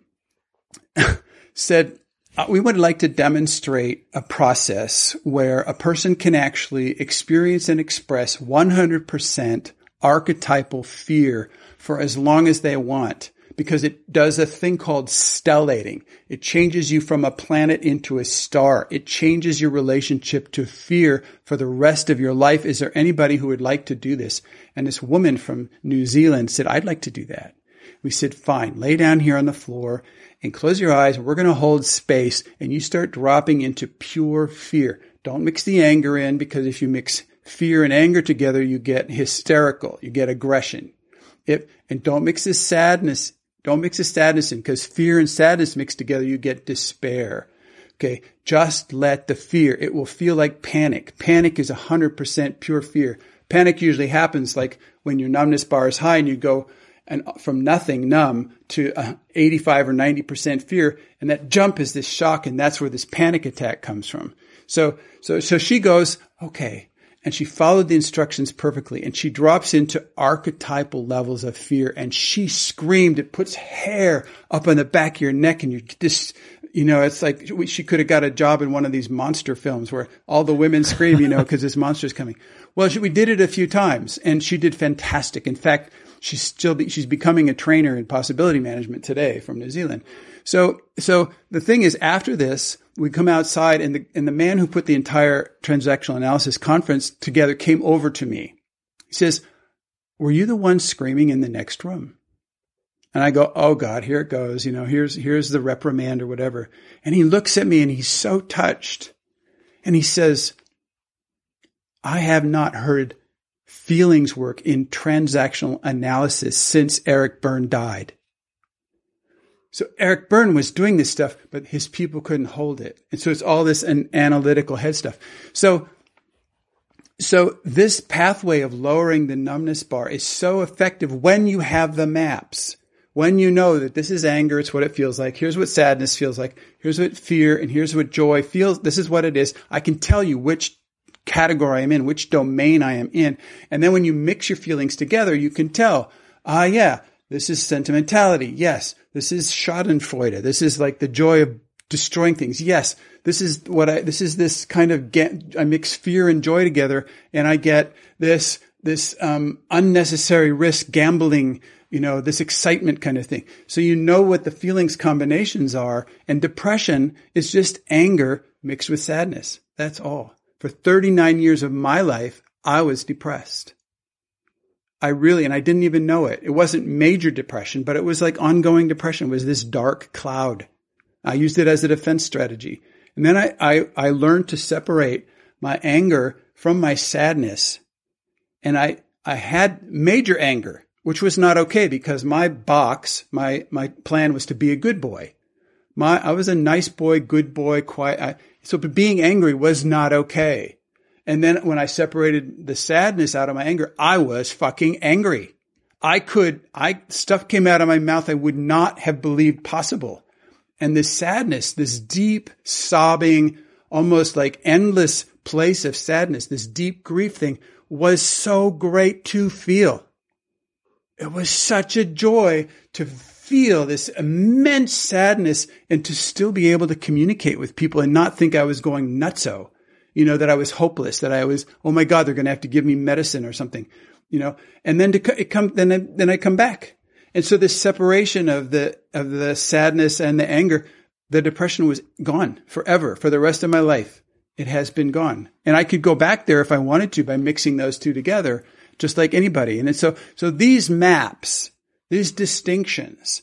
said, uh, we would like to demonstrate a process where a person can actually experience and express 100% archetypal fear for as long as they want because it does a thing called stellating. It changes you from a planet into a star. It changes your relationship to fear for the rest of your life. Is there anybody who would like to do this? And this woman from New Zealand said, I'd like to do that. We said, fine, lay down here on the floor and close your eyes. We're going to hold space and you start dropping into pure fear. Don't mix the anger in because if you mix fear and anger together, you get hysterical. You get aggression. If, and don't mix this sadness don't mix the sadness in because fear and sadness mixed together, you get despair. Okay. Just let the fear. It will feel like panic. Panic is 100% pure fear. Panic usually happens like when your numbness bar is high and you go and from nothing numb to uh, 85 or 90% fear. And that jump is this shock. And that's where this panic attack comes from. So, so, so she goes, okay, and she followed the instructions perfectly. And she drops into archetypal levels of fear. And she screamed. It puts hair up on the back of your neck. And you just you know it's like she could have got a job in one of these monster films where all the women scream you know because this monster's coming. Well she, we did it a few times. And she did fantastic. In fact she's still be, she's becoming a trainer in possibility management today from New Zealand. So so the thing is after this we come outside and the, and the man who put the entire transactional analysis conference together came over to me. He says, were you the one screaming in the next room? And I go, Oh God, here it goes. You know, here's, here's the reprimand or whatever. And he looks at me and he's so touched and he says, I have not heard feelings work in transactional analysis since Eric Berne died. So Eric Berne was doing this stuff, but his people couldn't hold it. And so it's all this an analytical head stuff. So, so this pathway of lowering the numbness bar is so effective when you have the maps. When you know that this is anger, it's what it feels like. Here's what sadness feels like. Here's what fear and here's what joy feels. This is what it is. I can tell you which category I'm in, which domain I am in. And then when you mix your feelings together, you can tell, ah, yeah, this is sentimentality. Yes. This is Schadenfreude. This is like the joy of destroying things. Yes. This is what I, this is this kind of get, I mix fear and joy together and I get this, this, um, unnecessary risk gambling, you know, this excitement kind of thing. So you know what the feelings combinations are and depression is just anger mixed with sadness. That's all. For 39 years of my life, I was depressed. I really, and I didn't even know it. It wasn't major depression, but it was like ongoing depression. It was this dark cloud. I used it as a defense strategy. And then I, I, I learned to separate my anger from my sadness. And I, I had major anger, which was not okay because my box, my, my plan was to be a good boy. My, I was a nice boy, good boy, quiet. I, so being angry was not okay. And then when I separated the sadness out of my anger, I was fucking angry. I could, I, stuff came out of my mouth I would not have believed possible. And this sadness, this deep sobbing, almost like endless place of sadness, this deep grief thing was so great to feel. It was such a joy to feel this immense sadness and to still be able to communicate with people and not think I was going nutso you know, that I was hopeless, that I was, oh my God, they're going to have to give me medicine or something, you know, and then to come, then I, then I come back. And so this separation of the, of the sadness and the anger, the depression was gone forever for the rest of my life. It has been gone. And I could go back there if I wanted to by mixing those two together, just like anybody. And so, so these maps, these distinctions,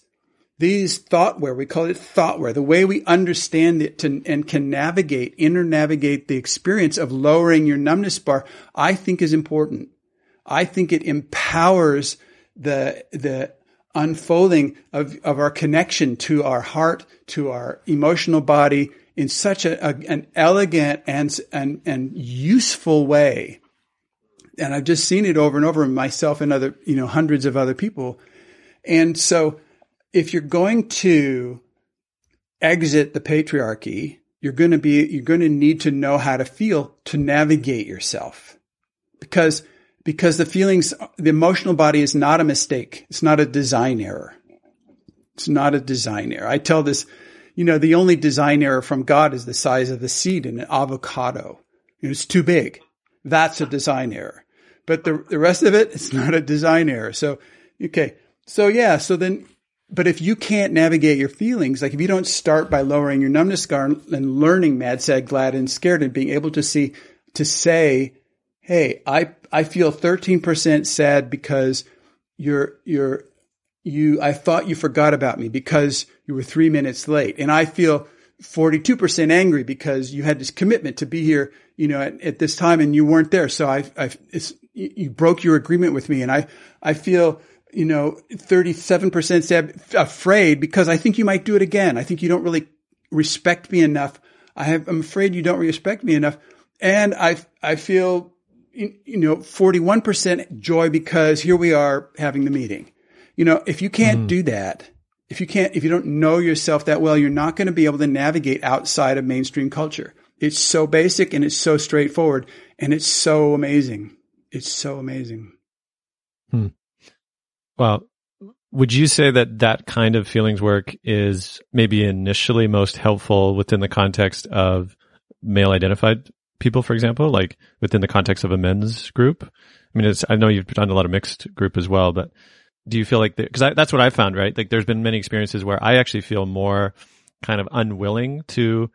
these thoughtware, we call it thoughtware, the way we understand it to, and can navigate, inner navigate the experience of lowering your numbness bar, I think is important. I think it empowers the, the unfolding of, of our connection to our heart, to our emotional body in such a, a, an elegant and, and, and useful way. And I've just seen it over and over myself and other, you know, hundreds of other people. And so, if you're going to exit the patriarchy, you're going to be, you're going to need to know how to feel to navigate yourself because, because the feelings, the emotional body is not a mistake. It's not a design error. It's not a design error. I tell this, you know, the only design error from God is the size of the seed in an avocado. It's too big. That's a design error. But the, the rest of it, it's not a design error. So, okay. So yeah. So then but if you can't navigate your feelings, like if you don't start by lowering your numbness bar and learning mad, sad, glad, and scared and being able to see, to say, Hey, I, I feel 13% sad because you're, you're, you, I thought you forgot about me because you were three minutes late. And I feel 42% angry because you had this commitment to be here, you know, at, at this time and you weren't there. So I, I, you broke your agreement with me. And I, I feel, you know, 37% said afraid because I think you might do it again. I think you don't really respect me enough. I have, I'm afraid you don't respect me enough. And I, I feel, you know, 41% joy because here we are having the meeting. You know, if you can't mm. do that, if you can't, if you don't know yourself that well, you're not going to be able to navigate outside of mainstream culture. It's so basic and it's so straightforward and it's so amazing. It's so amazing. Hmm. Well, would you say that that kind of feelings work is maybe initially most helpful within the context of male identified people, for example, like within the context of a men's group? I mean, I know you've done a lot of mixed group as well, but do you feel like because that's what I found, right? Like there's been many experiences where I actually feel more kind of unwilling to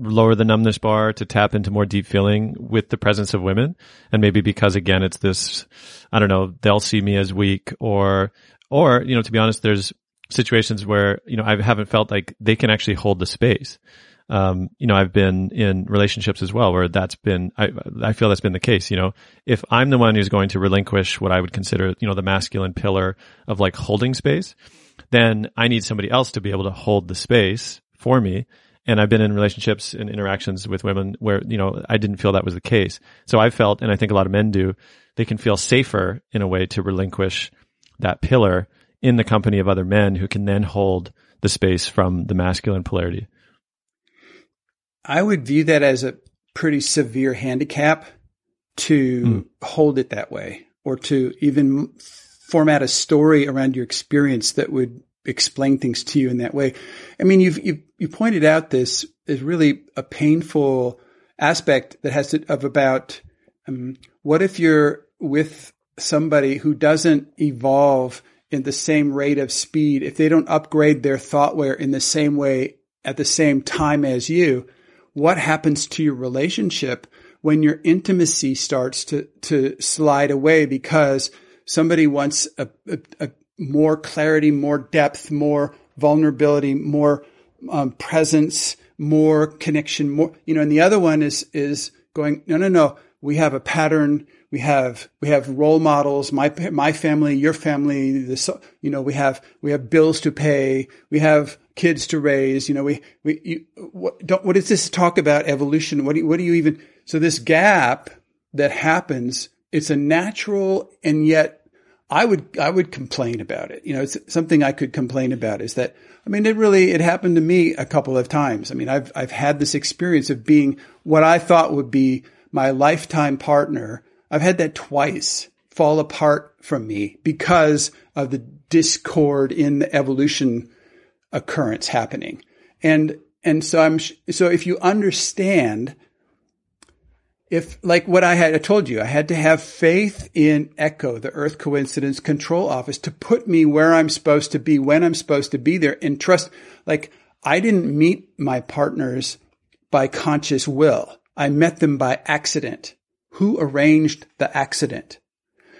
lower the numbness bar to tap into more deep feeling with the presence of women. And maybe because again, it's this, I don't know, they'll see me as weak or, or, you know, to be honest, there's situations where, you know, I haven't felt like they can actually hold the space. Um, you know, I've been in relationships as well where that's been, I, I feel that's been the case. You know, if I'm the one who's going to relinquish what I would consider, you know, the masculine pillar of like holding space, then I need somebody else to be able to hold the space for me. And I've been in relationships and interactions with women where, you know, I didn't feel that was the case. So I felt, and I think a lot of men do, they can feel safer in a way to relinquish that pillar in the company of other men who can then hold the space from the masculine polarity. I would view that as a pretty severe handicap to mm. hold it that way or to even format a story around your experience that would explain things to you in that way. I mean, you've, you you pointed out this is really a painful aspect that has to, of about, um, what if you're with somebody who doesn't evolve in the same rate of speed, if they don't upgrade their thoughtware in the same way at the same time as you, what happens to your relationship when your intimacy starts to, to slide away because somebody wants a, a, a more clarity, more depth, more vulnerability, more um, presence, more connection, more, you know, and the other one is, is going, no, no, no. We have a pattern. We have, we have role models, my, my family, your family, this, you know, we have, we have bills to pay. We have kids to raise. You know, we, we, you, what, don't, what does this talk about evolution? What do you, what do you even, so this gap that happens, it's a natural and yet I would, I would complain about it. You know, it's something I could complain about is that, I mean, it really, it happened to me a couple of times. I mean, I've, I've had this experience of being what I thought would be my lifetime partner. I've had that twice fall apart from me because of the discord in the evolution occurrence happening. And, and so I'm, so if you understand, if like what I had, I told you, I had to have faith in ECCO, the Earth Coincidence Control Office to put me where I'm supposed to be, when I'm supposed to be there and trust, like I didn't meet my partners by conscious will. I met them by accident. Who arranged the accident?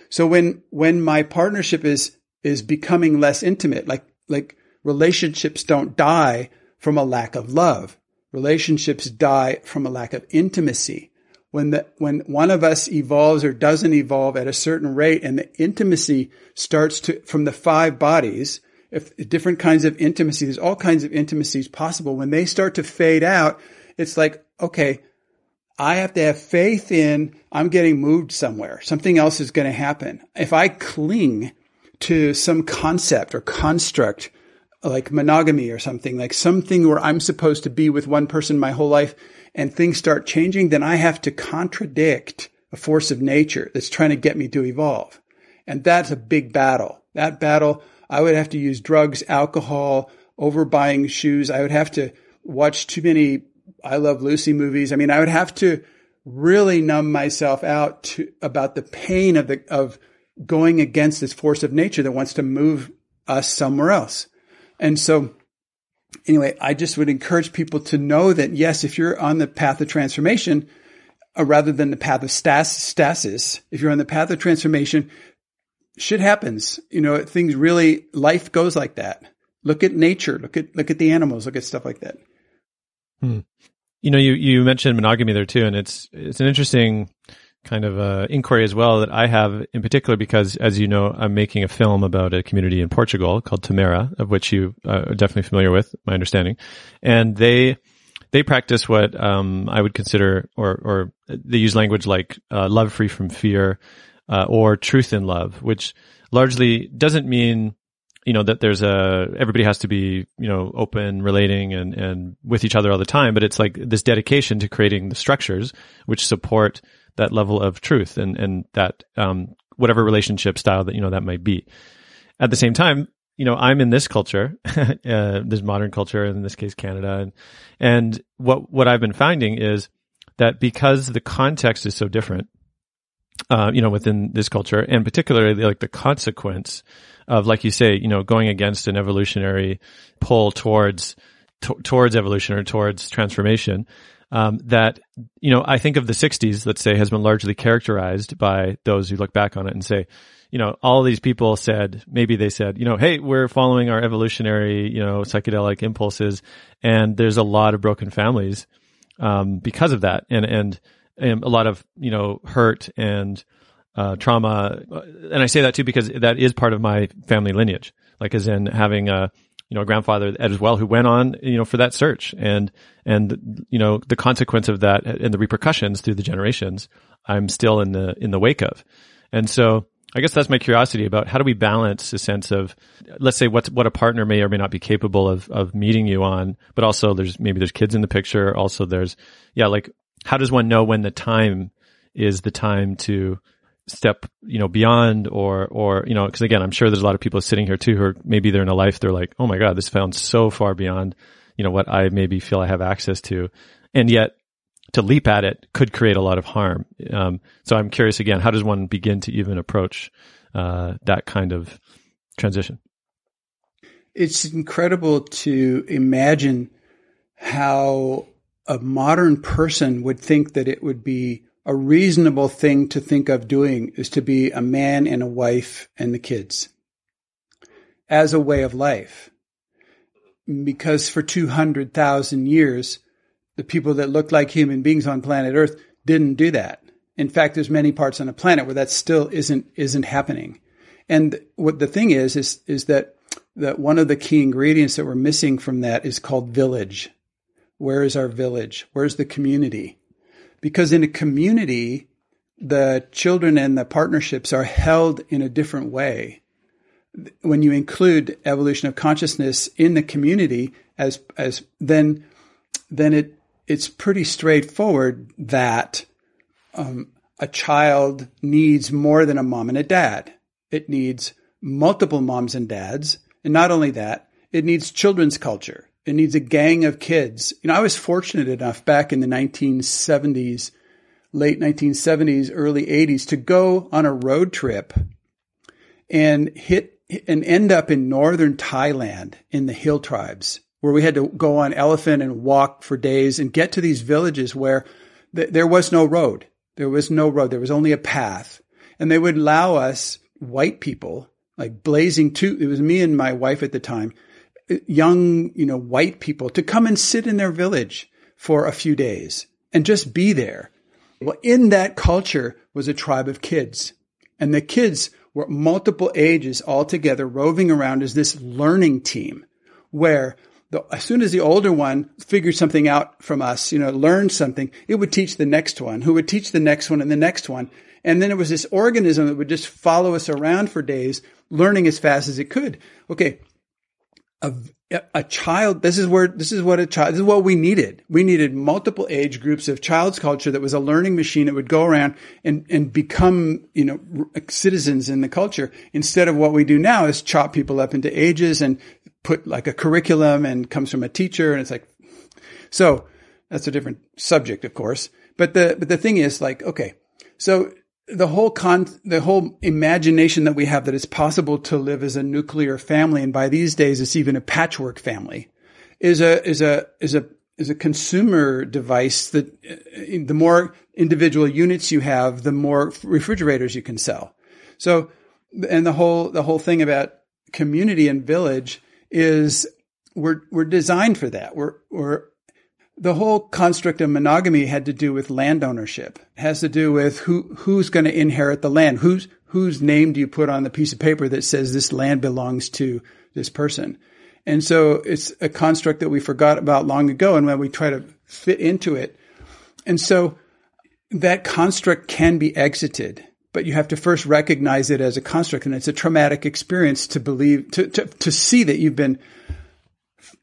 So when, when my partnership is, is becoming less intimate, like, like relationships don't die from a lack of love. Relationships die from a lack of intimacy. When the, when one of us evolves or doesn't evolve at a certain rate and the intimacy starts to, from the five bodies, if different kinds of intimacy, there's all kinds of intimacies possible. When they start to fade out, it's like, okay, I have to have faith in I'm getting moved somewhere. Something else is going to happen. If I cling to some concept or construct like monogamy or something, like something where I'm supposed to be with one person my whole life and things start changing, then I have to contradict a force of nature that's trying to get me to evolve. And that's a big battle. That battle, I would have to use drugs, alcohol, overbuying shoes. I would have to watch too many I Love Lucy movies. I mean, I would have to really numb myself out to about the pain of the, of going against this force of nature that wants to move us somewhere else. And so anyway, I just would encourage people to know that yes, if you're on the path of transformation, uh, rather than the path of stas- stasis, if you're on the path of transformation, shit happens. You know, things really, life goes like that. Look at nature. Look at, look at the animals. Look at stuff like that. Hmm. You know, you, you mentioned monogamy there too, and it's, it's an interesting kind of uh, inquiry as well that I have in particular because, as you know, I'm making a film about a community in Portugal called Tamera, of which you uh, are definitely familiar with, my understanding, and they they practice what um, I would consider, or or they use language like uh, love free from fear, uh, or truth in love, which largely doesn't mean you know that there's a everybody has to be you know open relating and and with each other all the time but it's like this dedication to creating the structures which support that level of truth and and that um, whatever relationship style that you know that might be. At the same time, you know, I'm in this culture, uh, this modern culture, in this case, Canada, and and what what I've been finding is that because the context is so different, uh, you know, within this culture, and particularly like the consequence of, like you say, you know, going against an evolutionary pull towards t- towards evolution or towards transformation, um, that you know I think of the '60s, let's say, has been largely characterized by those who look back on it and say, you know, all these people said maybe they said, you know, hey, we're following our evolutionary, you know, psychedelic impulses, and there's a lot of broken families um, because of that, and, and and a lot of you know hurt and uh, trauma, and I say that too because that is part of my family lineage, like as in having a you know, grandfather as well who went on, you know, for that search and, and, you know, the consequence of that and the repercussions through the generations, I'm still in the, in the wake of. And so I guess that's my curiosity about how do we balance a sense of, let's say what, what a partner may or may not be capable of, of meeting you on, but also there's, maybe there's kids in the picture. Also there's, yeah, like how does one know when the time is the time to, step, you know, beyond or, or, you know, cause again, I'm sure there's a lot of people sitting here too who are, maybe they're in a life, they're like, oh my God, this found so far beyond, you know, what I maybe feel I have access to. And yet to leap at it could create a lot of harm. Um, so I'm curious again, how does one begin to even approach, uh, that kind of transition? It's incredible to imagine how a modern person would think that it would be a reasonable thing to think of doing is to be a man and a wife and the kids as a way of life. Because for 200,000 years, the people that looked like human beings on planet Earth didn't do that. In fact, there's many parts on the planet where that still isn't, isn't happening. And what the thing is, is, is that, that one of the key ingredients that we're missing from that is called village. Where is our village? Where's the community? Because in a community, the children and the partnerships are held in a different way. When you include evolution of consciousness in the community as, as then, then it, it's pretty straightforward that, um, a child needs more than a mom and a dad. It needs multiple moms and dads. And not only that, it needs children's culture. It needs a gang of kids. You know, I was fortunate enough back in the 1970s, late 1970s, early 80s to go on a road trip and hit and end up in northern Thailand in the hill tribes where we had to go on elephant and walk for days and get to these villages where th- there was no road. There was no road. There was only a path. And they would allow us white people, like blazing two, it was me and my wife at the time, young, you know, white people to come and sit in their village for a few days and just be there. Well, in that culture was a tribe of kids and the kids were multiple ages all together roving around as this learning team where the, as soon as the older one figured something out from us, you know, learned something, it would teach the next one who would teach the next one and the next one. And then it was this organism that would just follow us around for days, learning as fast as it could. Okay a, a child, this is where, this is what a child, this is what we needed. We needed multiple age groups of child's culture that was a learning machine that would go around and, and become, you know, citizens in the culture instead of what we do now is chop people up into ages and put like a curriculum and comes from a teacher. And it's like, so that's a different subject, of course. But the, but the thing is like, okay, so the whole con, the whole imagination that we have that it's possible to live as a nuclear family, and by these days it's even a patchwork family, is a is a is a is a consumer device that uh, the more individual units you have, the more refrigerators you can sell. So, and the whole the whole thing about community and village is we're we're designed for that. We're we're the whole construct of monogamy had to do with land ownership. It has to do with who who's going to inherit the land. Whose whose name do you put on the piece of paper that says this land belongs to this person? And so it's a construct that we forgot about long ago. And when we try to fit into it, and so that construct can be exited, but you have to first recognize it as a construct. And it's a traumatic experience to believe, to, to, to see that you've been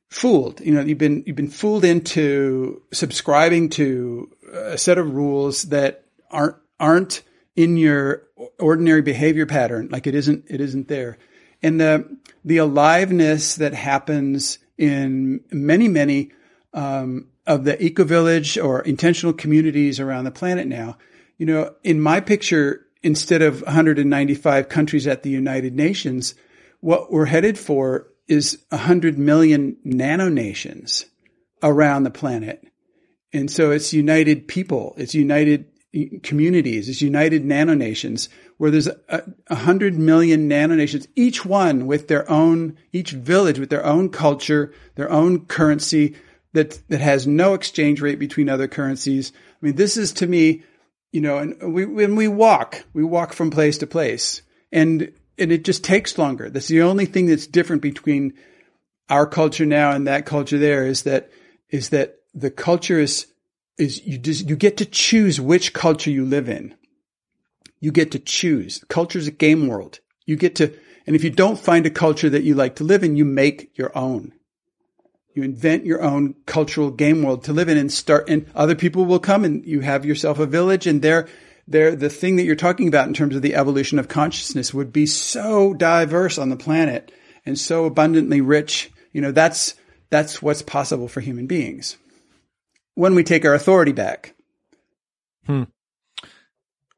fooled. You know, you've been you've been fooled into subscribing to a set of rules that aren't aren't in your ordinary behavior pattern. Like it isn't it isn't there, and the the aliveness that happens in many many um, of the eco village or intentional communities around the planet now. You know, in my picture, instead of 195 countries at the United Nations, what we're headed for is 100 million nanonations around the planet. And so it's united people, it's united communities, it's united nanonations where there's a, a hundred million nanonations, each one with their own, each village with their own culture, their own currency that, that has no exchange rate between other currencies. I mean, this is to me, you know, and we, when we walk, we walk from place to place and and it just takes longer. That's the only thing that's different between our culture now and that culture there is that is that the culture is is you just you get to choose which culture you live in. You get to choose. Culture is a game world. You get to, and if you don't find a culture that you like to live in, you make your own. You invent your own cultural game world to live in and start, and other people will come and you have yourself a village and they're there, the thing that you're talking about in terms of the evolution of consciousness would be so diverse on the planet and so abundantly rich. You know, that's, that's what's possible for human beings when we take our authority back. Hmm.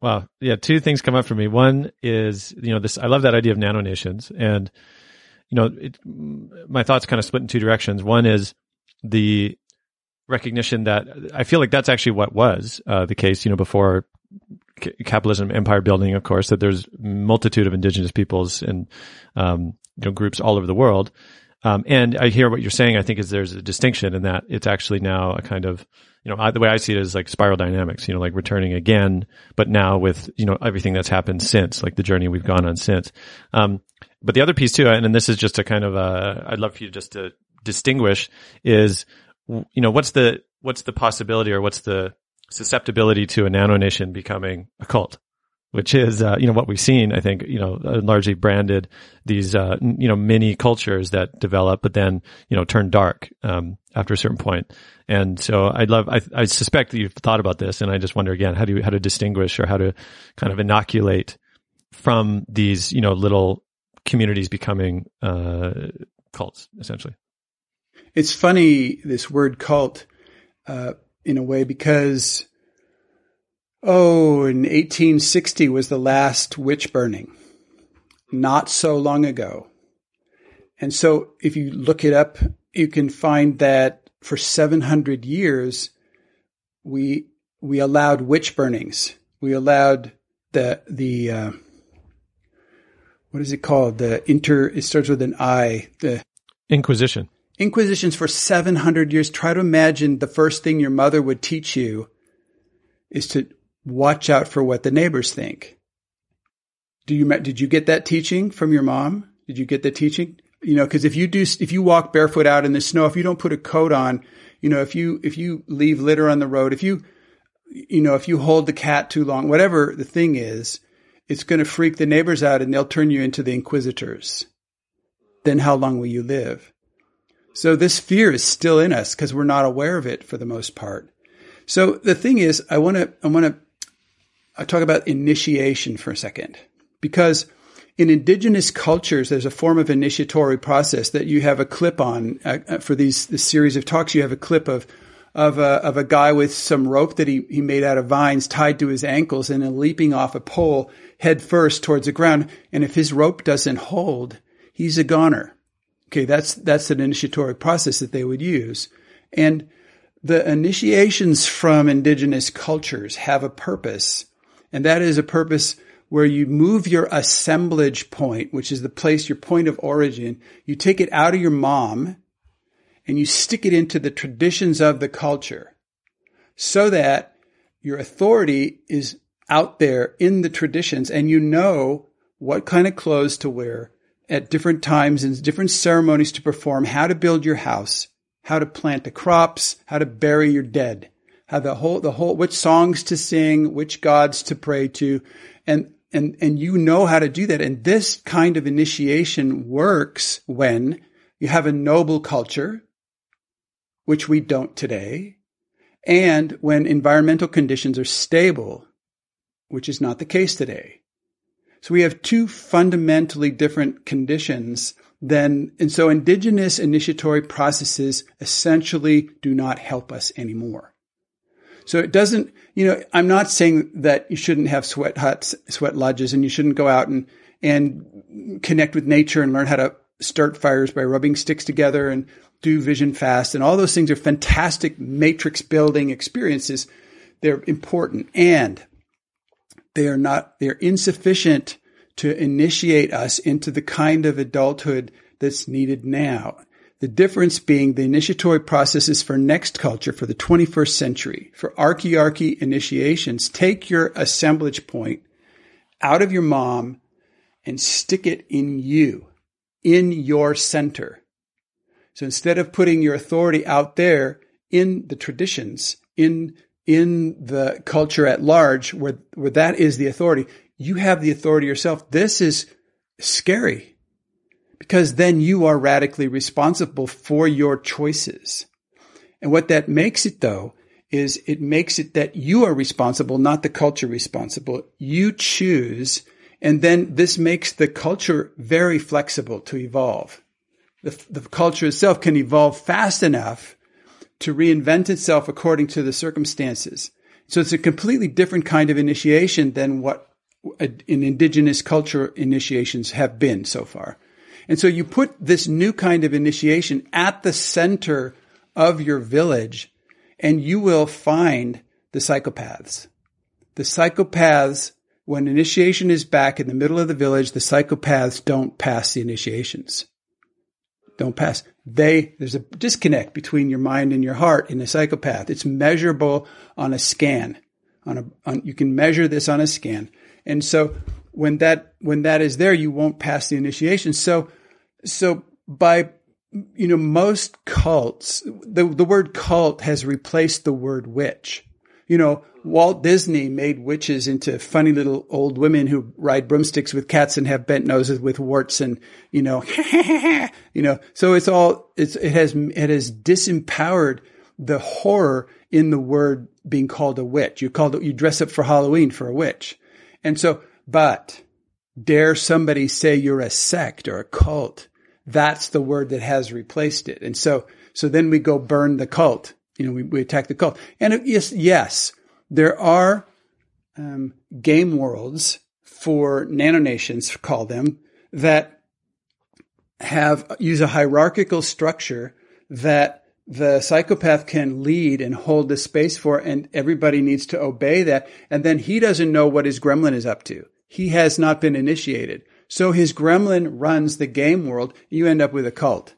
Wow. Yeah. Two things come up for me. One is, you know, this, I love that idea of nano nations and, you know, it, my thoughts kind of split in two directions. One is the recognition that I feel like that's actually what was uh, the case, you know, before capitalism empire building, of course, that there's multitude of indigenous peoples and um, you know groups all over the world. Um, and I hear what you're saying. I think is there's a distinction in that it's actually now a kind of you know I, the way I see it is like spiral dynamics. You know, like returning again, but now with you know everything that's happened since, like the journey we've gone on since. Um, but the other piece too, and, and this is just a kind of a, I'd love for you just to distinguish is you know what's the what's the possibility or what's the susceptibility to a nano nation becoming a cult, which is, uh, you know, what we've seen, I think, you know, uh, largely branded these, uh, you know, mini cultures that develop, but then, you know, turn dark, um, after a certain point. And so I'd love, I, I suspect that you've thought about this and I just wonder again, how do you, how to distinguish or how to kind of inoculate from these, you know, little communities becoming, uh, cults essentially. It's funny, this word cult, uh, in a way because, oh, in 1860 was the last witch burning, not so long ago. And so if you look it up, you can find that for 700 years, we, we allowed witch burnings. We allowed the, the, uh, what is it called? The inter, it starts with an I, the Inquisition. Inquisitions for 700 years. Try to imagine the first thing your mother would teach you is to watch out for what the neighbors think. Do you, did you get that teaching from your mom? Did you get the teaching? You know, cause if you do, if you walk barefoot out in the snow, if you don't put a coat on, you know, if you, if you leave litter on the road, if you, you know, if you hold the cat too long, whatever the thing is, it's going to freak the neighbors out and they'll turn you into the inquisitors. Then how long will you live? So this fear is still in us because we're not aware of it for the most part. So the thing is, I want to, I want to talk about initiation for a second because in indigenous cultures, there's a form of initiatory process that you have a clip on uh, uh, for these this series of talks. You have a clip of of a, of a guy with some rope that he, he made out of vines tied to his ankles and then leaping off a pole head first towards the ground. And if his rope doesn't hold, he's a goner. Okay. That's, that's an initiatory process that they would use. And the initiations from indigenous cultures have a purpose. And that is a purpose where you move your assemblage point, which is the place, your point of origin. You take it out of your mom and you stick it into the traditions of the culture so that your authority is out there in the traditions and you know what kind of clothes to wear at different times and different ceremonies to perform, how to build your house, how to plant the crops, how to bury your dead, how the whole, the whole, which songs to sing, which gods to pray to. And, and, and you know how to do that. And this kind of initiation works when you have a noble culture which we don't today, and when environmental conditions are stable, which is not the case today. So we have two fundamentally different conditions then, and so indigenous initiatory processes essentially do not help us anymore. So it doesn't, you know, I'm not saying that you shouldn't have sweat huts, sweat lodges, and you shouldn't go out and, and connect with nature and learn how to start fires by rubbing sticks together and do vision fast and all those things are fantastic matrix building experiences. They're important and they are not, they're insufficient to initiate us into the kind of adulthood that's needed now. The difference being the initiatory processes for next culture for the 21st century, for archearchy initiations, take your assemblage point out of your mom and stick it in you, in your center. So instead of putting your authority out there in the traditions, in in the culture at large, where where that is the authority, you have the authority yourself. This is scary because then you are radically responsible for your choices. And what that makes it though is it makes it that you are responsible, not the culture responsible. You choose. And then this makes the culture very flexible to evolve the, the culture itself can evolve fast enough to reinvent itself according to the circumstances. So it's a completely different kind of initiation than what in indigenous culture initiations have been so far. And so you put this new kind of initiation at the center of your village and you will find the psychopaths. The psychopaths, when initiation is back in the middle of the village, the psychopaths don't pass the initiations don't pass. They, there's a disconnect between your mind and your heart in a psychopath. It's measurable on a scan. On a, on, you can measure this on a scan. And so when that, when that is there, you won't pass the initiation. So, so by, you know, most cults, the, the word cult has replaced the word witch. You know, Walt Disney made witches into funny little old women who ride broomsticks with cats and have bent noses with warts and, you know, you know, so it's all, it's, it has, it has disempowered the horror in the word being called a witch. You called it, you dress up for Halloween for a witch. And so, but dare somebody say you're a sect or a cult? That's the word that has replaced it. And so, so then we go burn the cult. You know, we, we attack the cult. And yes, yes, there are um, game worlds for nanonations, call them, that have use a hierarchical structure that the psychopath can lead and hold the space for, and everybody needs to obey that. And then he doesn't know what his gremlin is up to. He has not been initiated. So his gremlin runs the game world. You end up with a cult.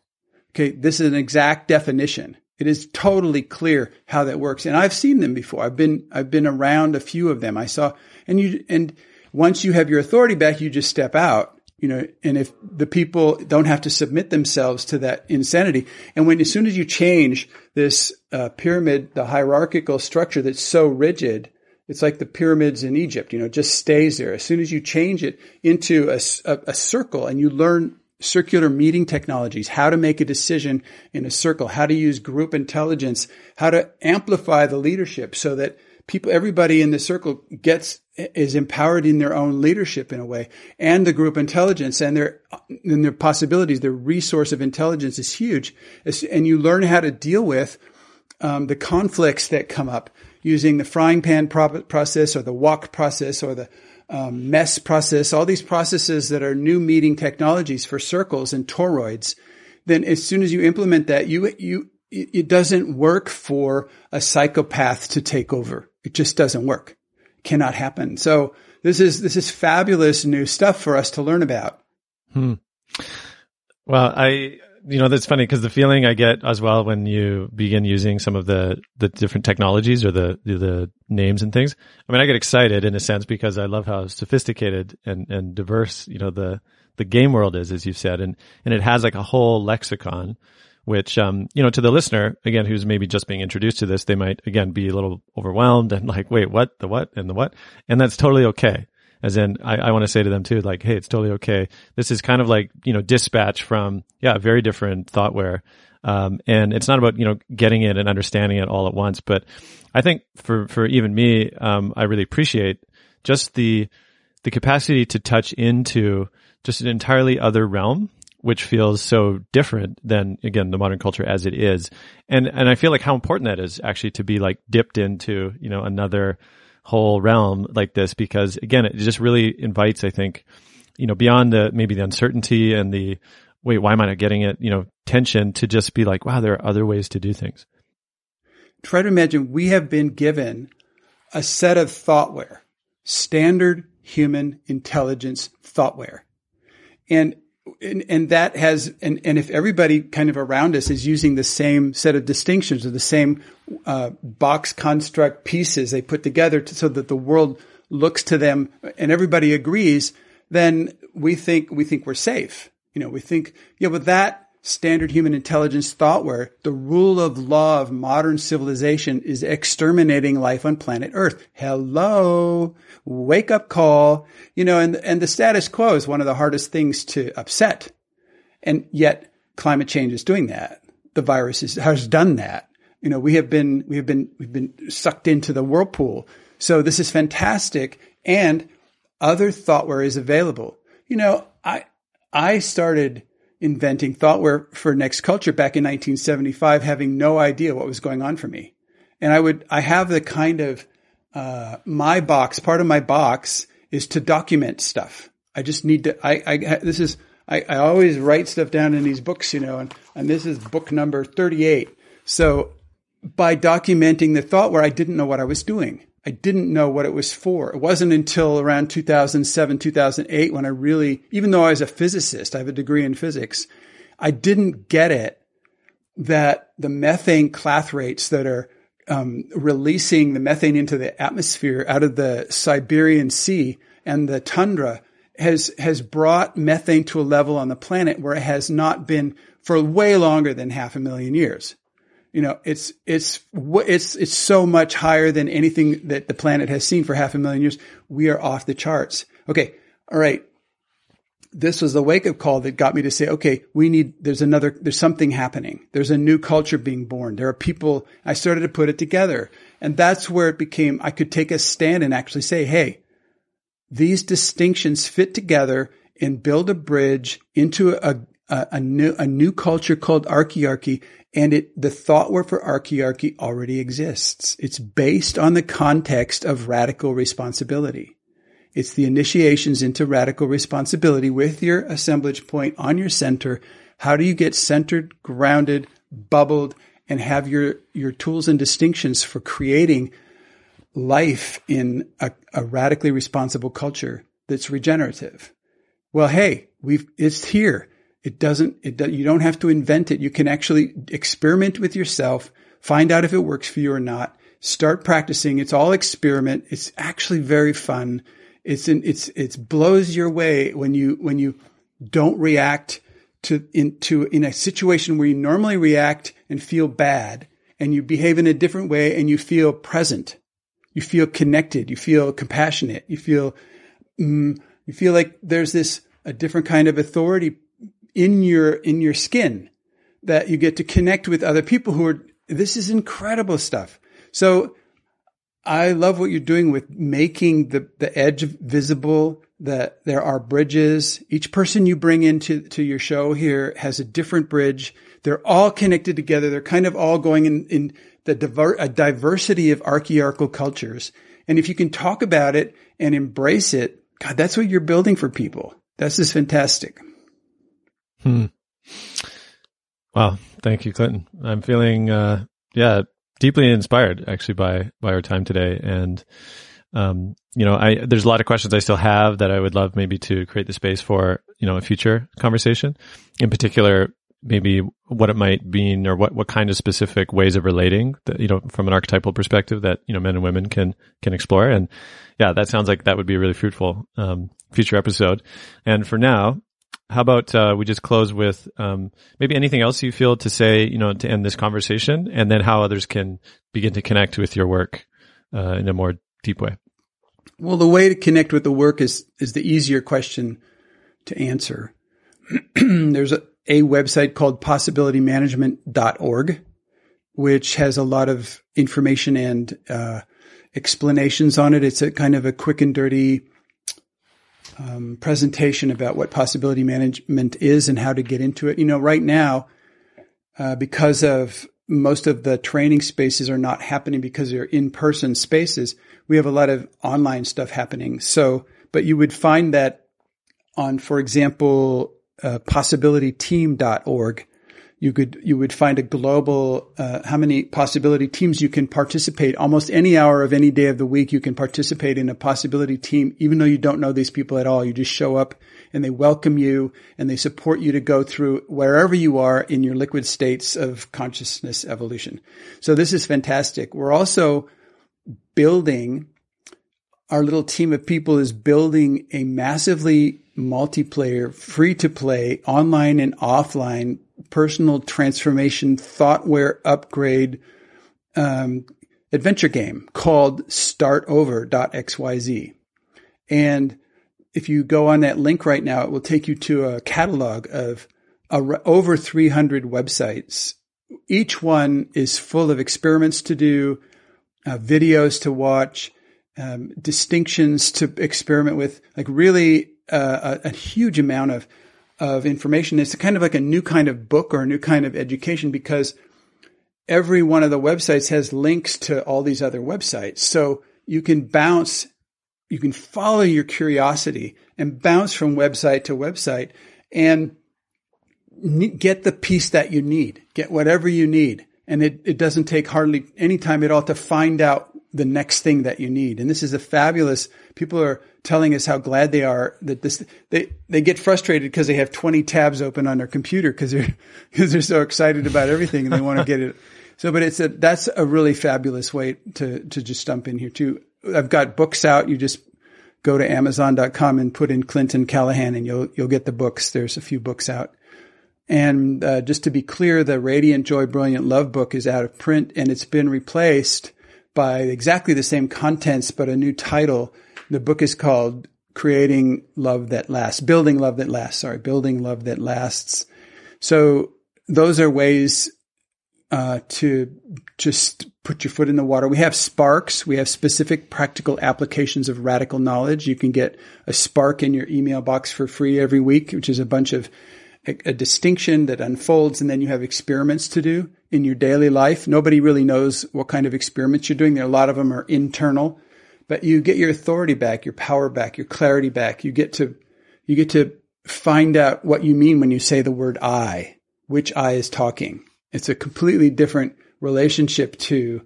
Okay. This is an exact definition. It is totally clear how that works. And I've seen them before. I've been, I've been around a few of them. I saw, and you, and once you have your authority back, you just step out, you know, and if the people don't have to submit themselves to that insanity. And when, as soon as you change this uh, pyramid, the hierarchical structure that's so rigid, it's like the pyramids in Egypt, you know, just stays there. As soon as you change it into a, a, a circle and you learn circular meeting technologies, how to make a decision in a circle, how to use group intelligence, how to amplify the leadership so that people, everybody in the circle gets, is empowered in their own leadership in a way and the group intelligence and their, and their possibilities, their resource of intelligence is huge. And you learn how to deal with um, the conflicts that come up using the frying pan pro- process or the wok process or the um, mess process, all these processes that are new meeting technologies for circles and toroids, then as soon as you implement that, you, you, it doesn't work for a psychopath to take over. It just doesn't work. Cannot happen. So this is, this is fabulous new stuff for us to learn about. Hmm. Well, I, you know, that's funny because the feeling I get as well when you begin using some of the, the different technologies or the, the, names and things. I mean, I get excited in a sense because I love how sophisticated and, and diverse, you know, the, the game world is, as you've said. And, and it has like a whole lexicon, which, um, you know, to the listener, again, who's maybe just being introduced to this, they might, again, be a little overwhelmed and like, wait, what, the what and the what? And that's totally okay as in I, I want to say to them too, like, hey, it's totally okay. This is kind of like, you know, dispatch from, yeah, very different thoughtware. Um, and it's not about, you know, getting it and understanding it all at once. But I think for, for even me, um, I really appreciate just the, the capacity to touch into just an entirely other realm which feels so different than again the modern culture as it is and and i feel like how important that is actually to be like dipped into you know another whole realm like this because again, it just really invites, I think, you know, beyond the maybe the uncertainty and the wait, why am I not getting it? You know, tension to just be like, wow, there are other ways to do things. Try to imagine we have been given a set of thoughtware, standard human intelligence thoughtware. And and, and that has, and, and if everybody kind of around us is using the same set of distinctions or the same uh, box construct pieces they put together to, so that the world looks to them and everybody agrees, then we think we think we're safe. You know, we think, yeah, but that standard human intelligence thoughtware the rule of law of modern civilization is exterminating life on planet Earth. Hello. Wake up call. You know, and, and the status quo is one of the hardest things to upset. And yet climate change is doing that. The virus is, has done that. You know, we have been, we have been, we've been sucked into the whirlpool. So this is fantastic. And other thoughtware is available. You know, I, I started inventing thoughtware for next culture back in 1975, having no idea what was going on for me. And I would, I have the kind of, uh, my box, part of my box is to document stuff. I just need to, I, I, this is, I, I always write stuff down in these books, you know, and, and this is book number 38. So by documenting the thoughtware I didn't know what I was doing. I didn't know what it was for. It wasn't until around 2007, 2008 when I really, even though I was a physicist, I have a degree in physics, I didn't get it that the methane clathrates that are um, releasing the methane into the atmosphere out of the Siberian Sea and the tundra has has brought methane to a level on the planet where it has not been for way longer than half a million years you know, it's, it's, it's, it's so much higher than anything that the planet has seen for half a million years. We are off the charts. Okay. All right. This was the wake up call that got me to say, okay, we need, there's another, there's something happening. There's a new culture being born. There are people, I started to put it together. And that's where it became, I could take a stand and actually say, hey, these distinctions fit together and build a bridge into a, a, a, new, a new culture called archearchy and it, the thoughtware for archearchy already exists. It's based on the context of radical responsibility. It's the initiations into radical responsibility with your assemblage point on your center. How do you get centered, grounded, bubbled, and have your, your tools and distinctions for creating life in a, a radically responsible culture that's regenerative? Well, hey, we've, it's here. It doesn't, it do, you don't have to invent it. You can actually experiment with yourself, find out if it works for you or not, start practicing. It's all experiment. It's actually very fun. It's in, it's, it's blows your way when you, when you don't react to, into, in a situation where you normally react and feel bad and you behave in a different way and you feel present. You feel connected. You feel compassionate. You feel, mm, you feel like there's this, a different kind of authority in your in your skin that you get to connect with other people who are this is incredible stuff. So I love what you're doing with making the, the edge visible, that there are bridges. Each person you bring into to your show here has a different bridge. They're all connected together. They're kind of all going in, in the diver, a diversity of archaeological cultures. And if you can talk about it and embrace it, God, that's what you're building for people. That's just fantastic. Hmm. Wow. Thank you, Clinton. I'm feeling, uh, yeah, deeply inspired actually by, by our time today. And, um, you know, I, there's a lot of questions I still have that I would love maybe to create the space for, you know, a future conversation. In particular, maybe what it might mean or what, what kind of specific ways of relating that, you know, from an archetypal perspective that, you know, men and women can, can explore. And yeah, that sounds like that would be a really fruitful, um, future episode. And for now, how about uh, we just close with um, maybe anything else you feel to say, you know, to end this conversation, and then how others can begin to connect with your work uh, in a more deep way. Well, the way to connect with the work is is the easier question to answer. There's a, a website called possibilitymanagement.org, which has a lot of information and uh, explanations on it. It's a kind of a quick and dirty um, presentation about what possibility management is and how to get into it. You know, right now, uh, because of most of the training spaces are not happening because they're in person spaces, we have a lot of online stuff happening. So, but you would find that on, for example, uh, possibilityteam.org, you could you would find a global uh, how many possibility teams you can participate. Almost any hour of any day of the week you can participate in a possibility team even though you don't know these people at all. You just show up and they welcome you and they support you to go through wherever you are in your liquid states of consciousness evolution. So this is fantastic. We're also building our little team of people is building a massively multiplayer free to play online and offline personal transformation thoughtware upgrade um, adventure game called startover.xyz. And if you go on that link right now, it will take you to a catalog of over 300 websites. Each one is full of experiments to do, uh, videos to watch, um, distinctions to experiment with, like really uh, a, a huge amount of of information. It's kind of like a new kind of book or a new kind of education because every one of the websites has links to all these other websites. So you can bounce, you can follow your curiosity and bounce from website to website and get the piece that you need, get whatever you need. And it, it doesn't take hardly any time at all to find out the next thing that you need. And this is a fabulous, people are telling us how glad they are that this, they, they get frustrated because they have 20 tabs open on their computer because they're, because they're so excited about everything and they want to get it. So, but it's a, that's a really fabulous way to, to just stump in here too. I've got books out. You just go to amazon.com and put in Clinton Callahan and you'll, you'll get the books. There's a few books out. And uh, just to be clear, the Radiant Joy Brilliant Love book is out of print and it's been replaced by exactly the same contents, but a new title. The book is called Creating Love That Lasts, Building Love That Lasts, sorry, Building Love That Lasts. So those are ways uh, to just put your foot in the water. We have sparks. We have specific practical applications of radical knowledge. You can get a spark in your email box for free every week, which is a bunch of a, a distinction that unfolds and then you have experiments to do in your daily life. Nobody really knows what kind of experiments you're doing. There, a lot of them are internal, but you get your authority back, your power back, your clarity back. You get to, you get to find out what you mean when you say the word I, which I is talking. It's a completely different relationship to,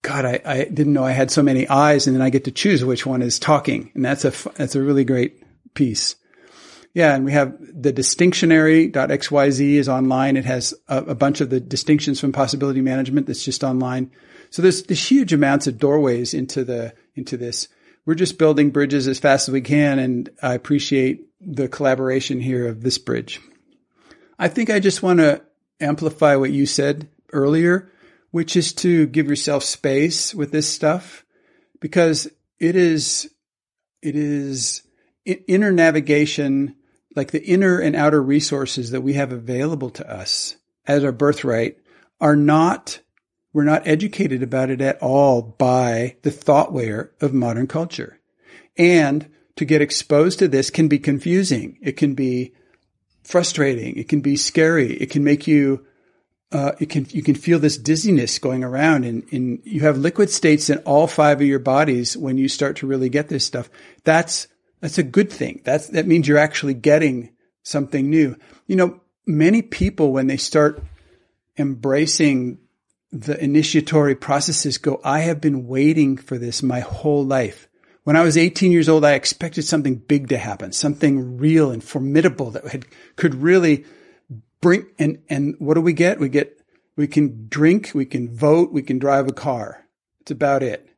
God, I, I didn't know I had so many eyes and then I get to choose which one is talking. And that's a, that's a really great piece. Yeah, and we have the distinctionary.xyz is online. It has a, a, bunch of the distinctions from possibility management that's just online. So there's, there's huge amounts of doorways into the into this. We're just building bridges as fast as we can, and I appreciate the collaboration here of this bridge. I think I just want to amplify what you said earlier, which is to give yourself space with this stuff because it is it is inner navigation like the inner and outer resources that we have available to us as our birthright are not, we're not educated about it at all by the thoughtware of modern culture. And to get exposed to this can be confusing. It can be frustrating. It can be scary. It can make you, uh, it can, you can feel this dizziness going around and, and you have liquid states in all five of your bodies when you start to really get this stuff. That's, that's a good thing. That's, that means you're actually getting something new. You know, many people, when they start embracing the initiatory processes go, I have been waiting for this my whole life. When I was 18 years old, I expected something big to happen, something real and formidable that had, could really bring, and, and what do we get? We get, we can drink, we can vote, we can drive a car. It's about it.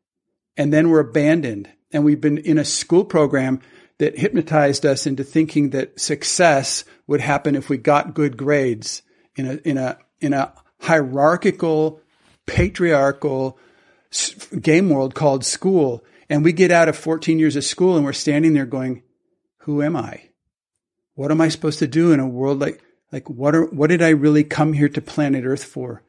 And then we're abandoned. And we've been in a school program that hypnotized us into thinking that success would happen if we got good grades in a, in a, in a hierarchical, patriarchal game world called school. And we get out of 14 years of school and we're standing there going, who am I? What am I supposed to do in a world like, like what are, what did I really come here to planet earth for?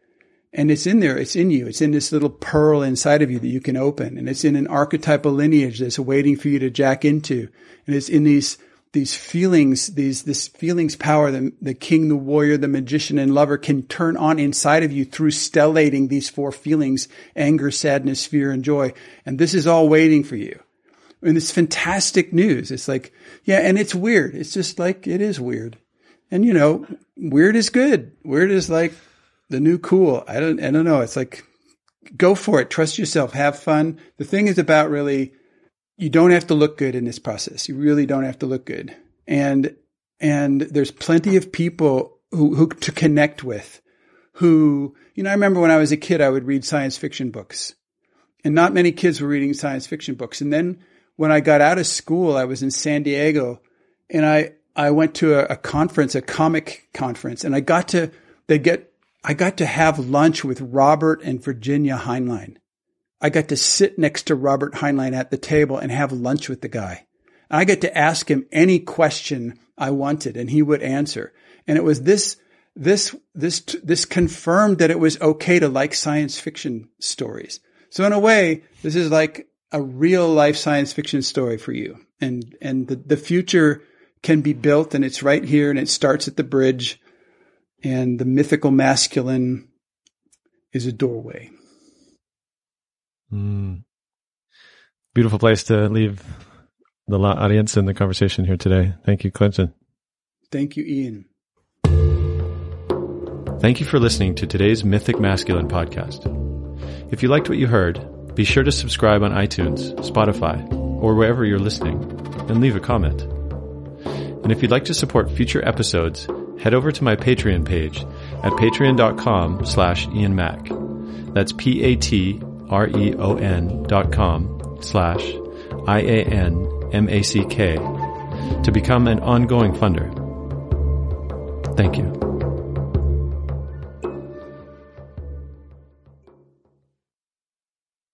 And it's in there. It's in you. It's in this little pearl inside of you that you can open. And it's in an archetypal lineage that's waiting for you to jack into. And it's in these these feelings, these, this feelings power, the, the king, the warrior, the magician, and lover can turn on inside of you through stellating these four feelings, anger, sadness, fear, and joy. And this is all waiting for you. And it's fantastic news. It's like, yeah, and it's weird. It's just like, it is weird. And you know, weird is good. Weird is like the new cool. I don't, I don't know. It's like, go for it. Trust yourself. Have fun. The thing is about really you don't have to look good in this process. You really don't have to look good. And, and there's plenty of people who, who to connect with who, you know, I remember when I was a kid, I would read science fiction books and not many kids were reading science fiction books. And then when I got out of school, I was in San Diego and I, I went to a, a conference, a comic conference, and I got to, they get, I got to have lunch with Robert and Virginia Heinlein. I got to sit next to Robert Heinlein at the table and have lunch with the guy. I got to ask him any question I wanted and he would answer. And it was this, this, this, this confirmed that it was okay to like science fiction stories. So in a way, this is like a real life science fiction story for you. And, and the, the future can be built and it's right here and it starts at the bridge and the mythical masculine is a doorway. Mm. Beautiful place to leave the audience and the conversation here today. Thank you, Clinton. Thank you, Ian. Thank you for listening to today's Mythic Masculine podcast. If you liked what you heard, be sure to subscribe on iTunes, Spotify, or wherever you're listening, and leave a comment. And if you'd like to support future episodes, head over to my Patreon page at patreon.com slash Ian. That's P-A-T R-E-O-N dot com slash I-A-N-M-A-C-K to become an ongoing funder. Thank you.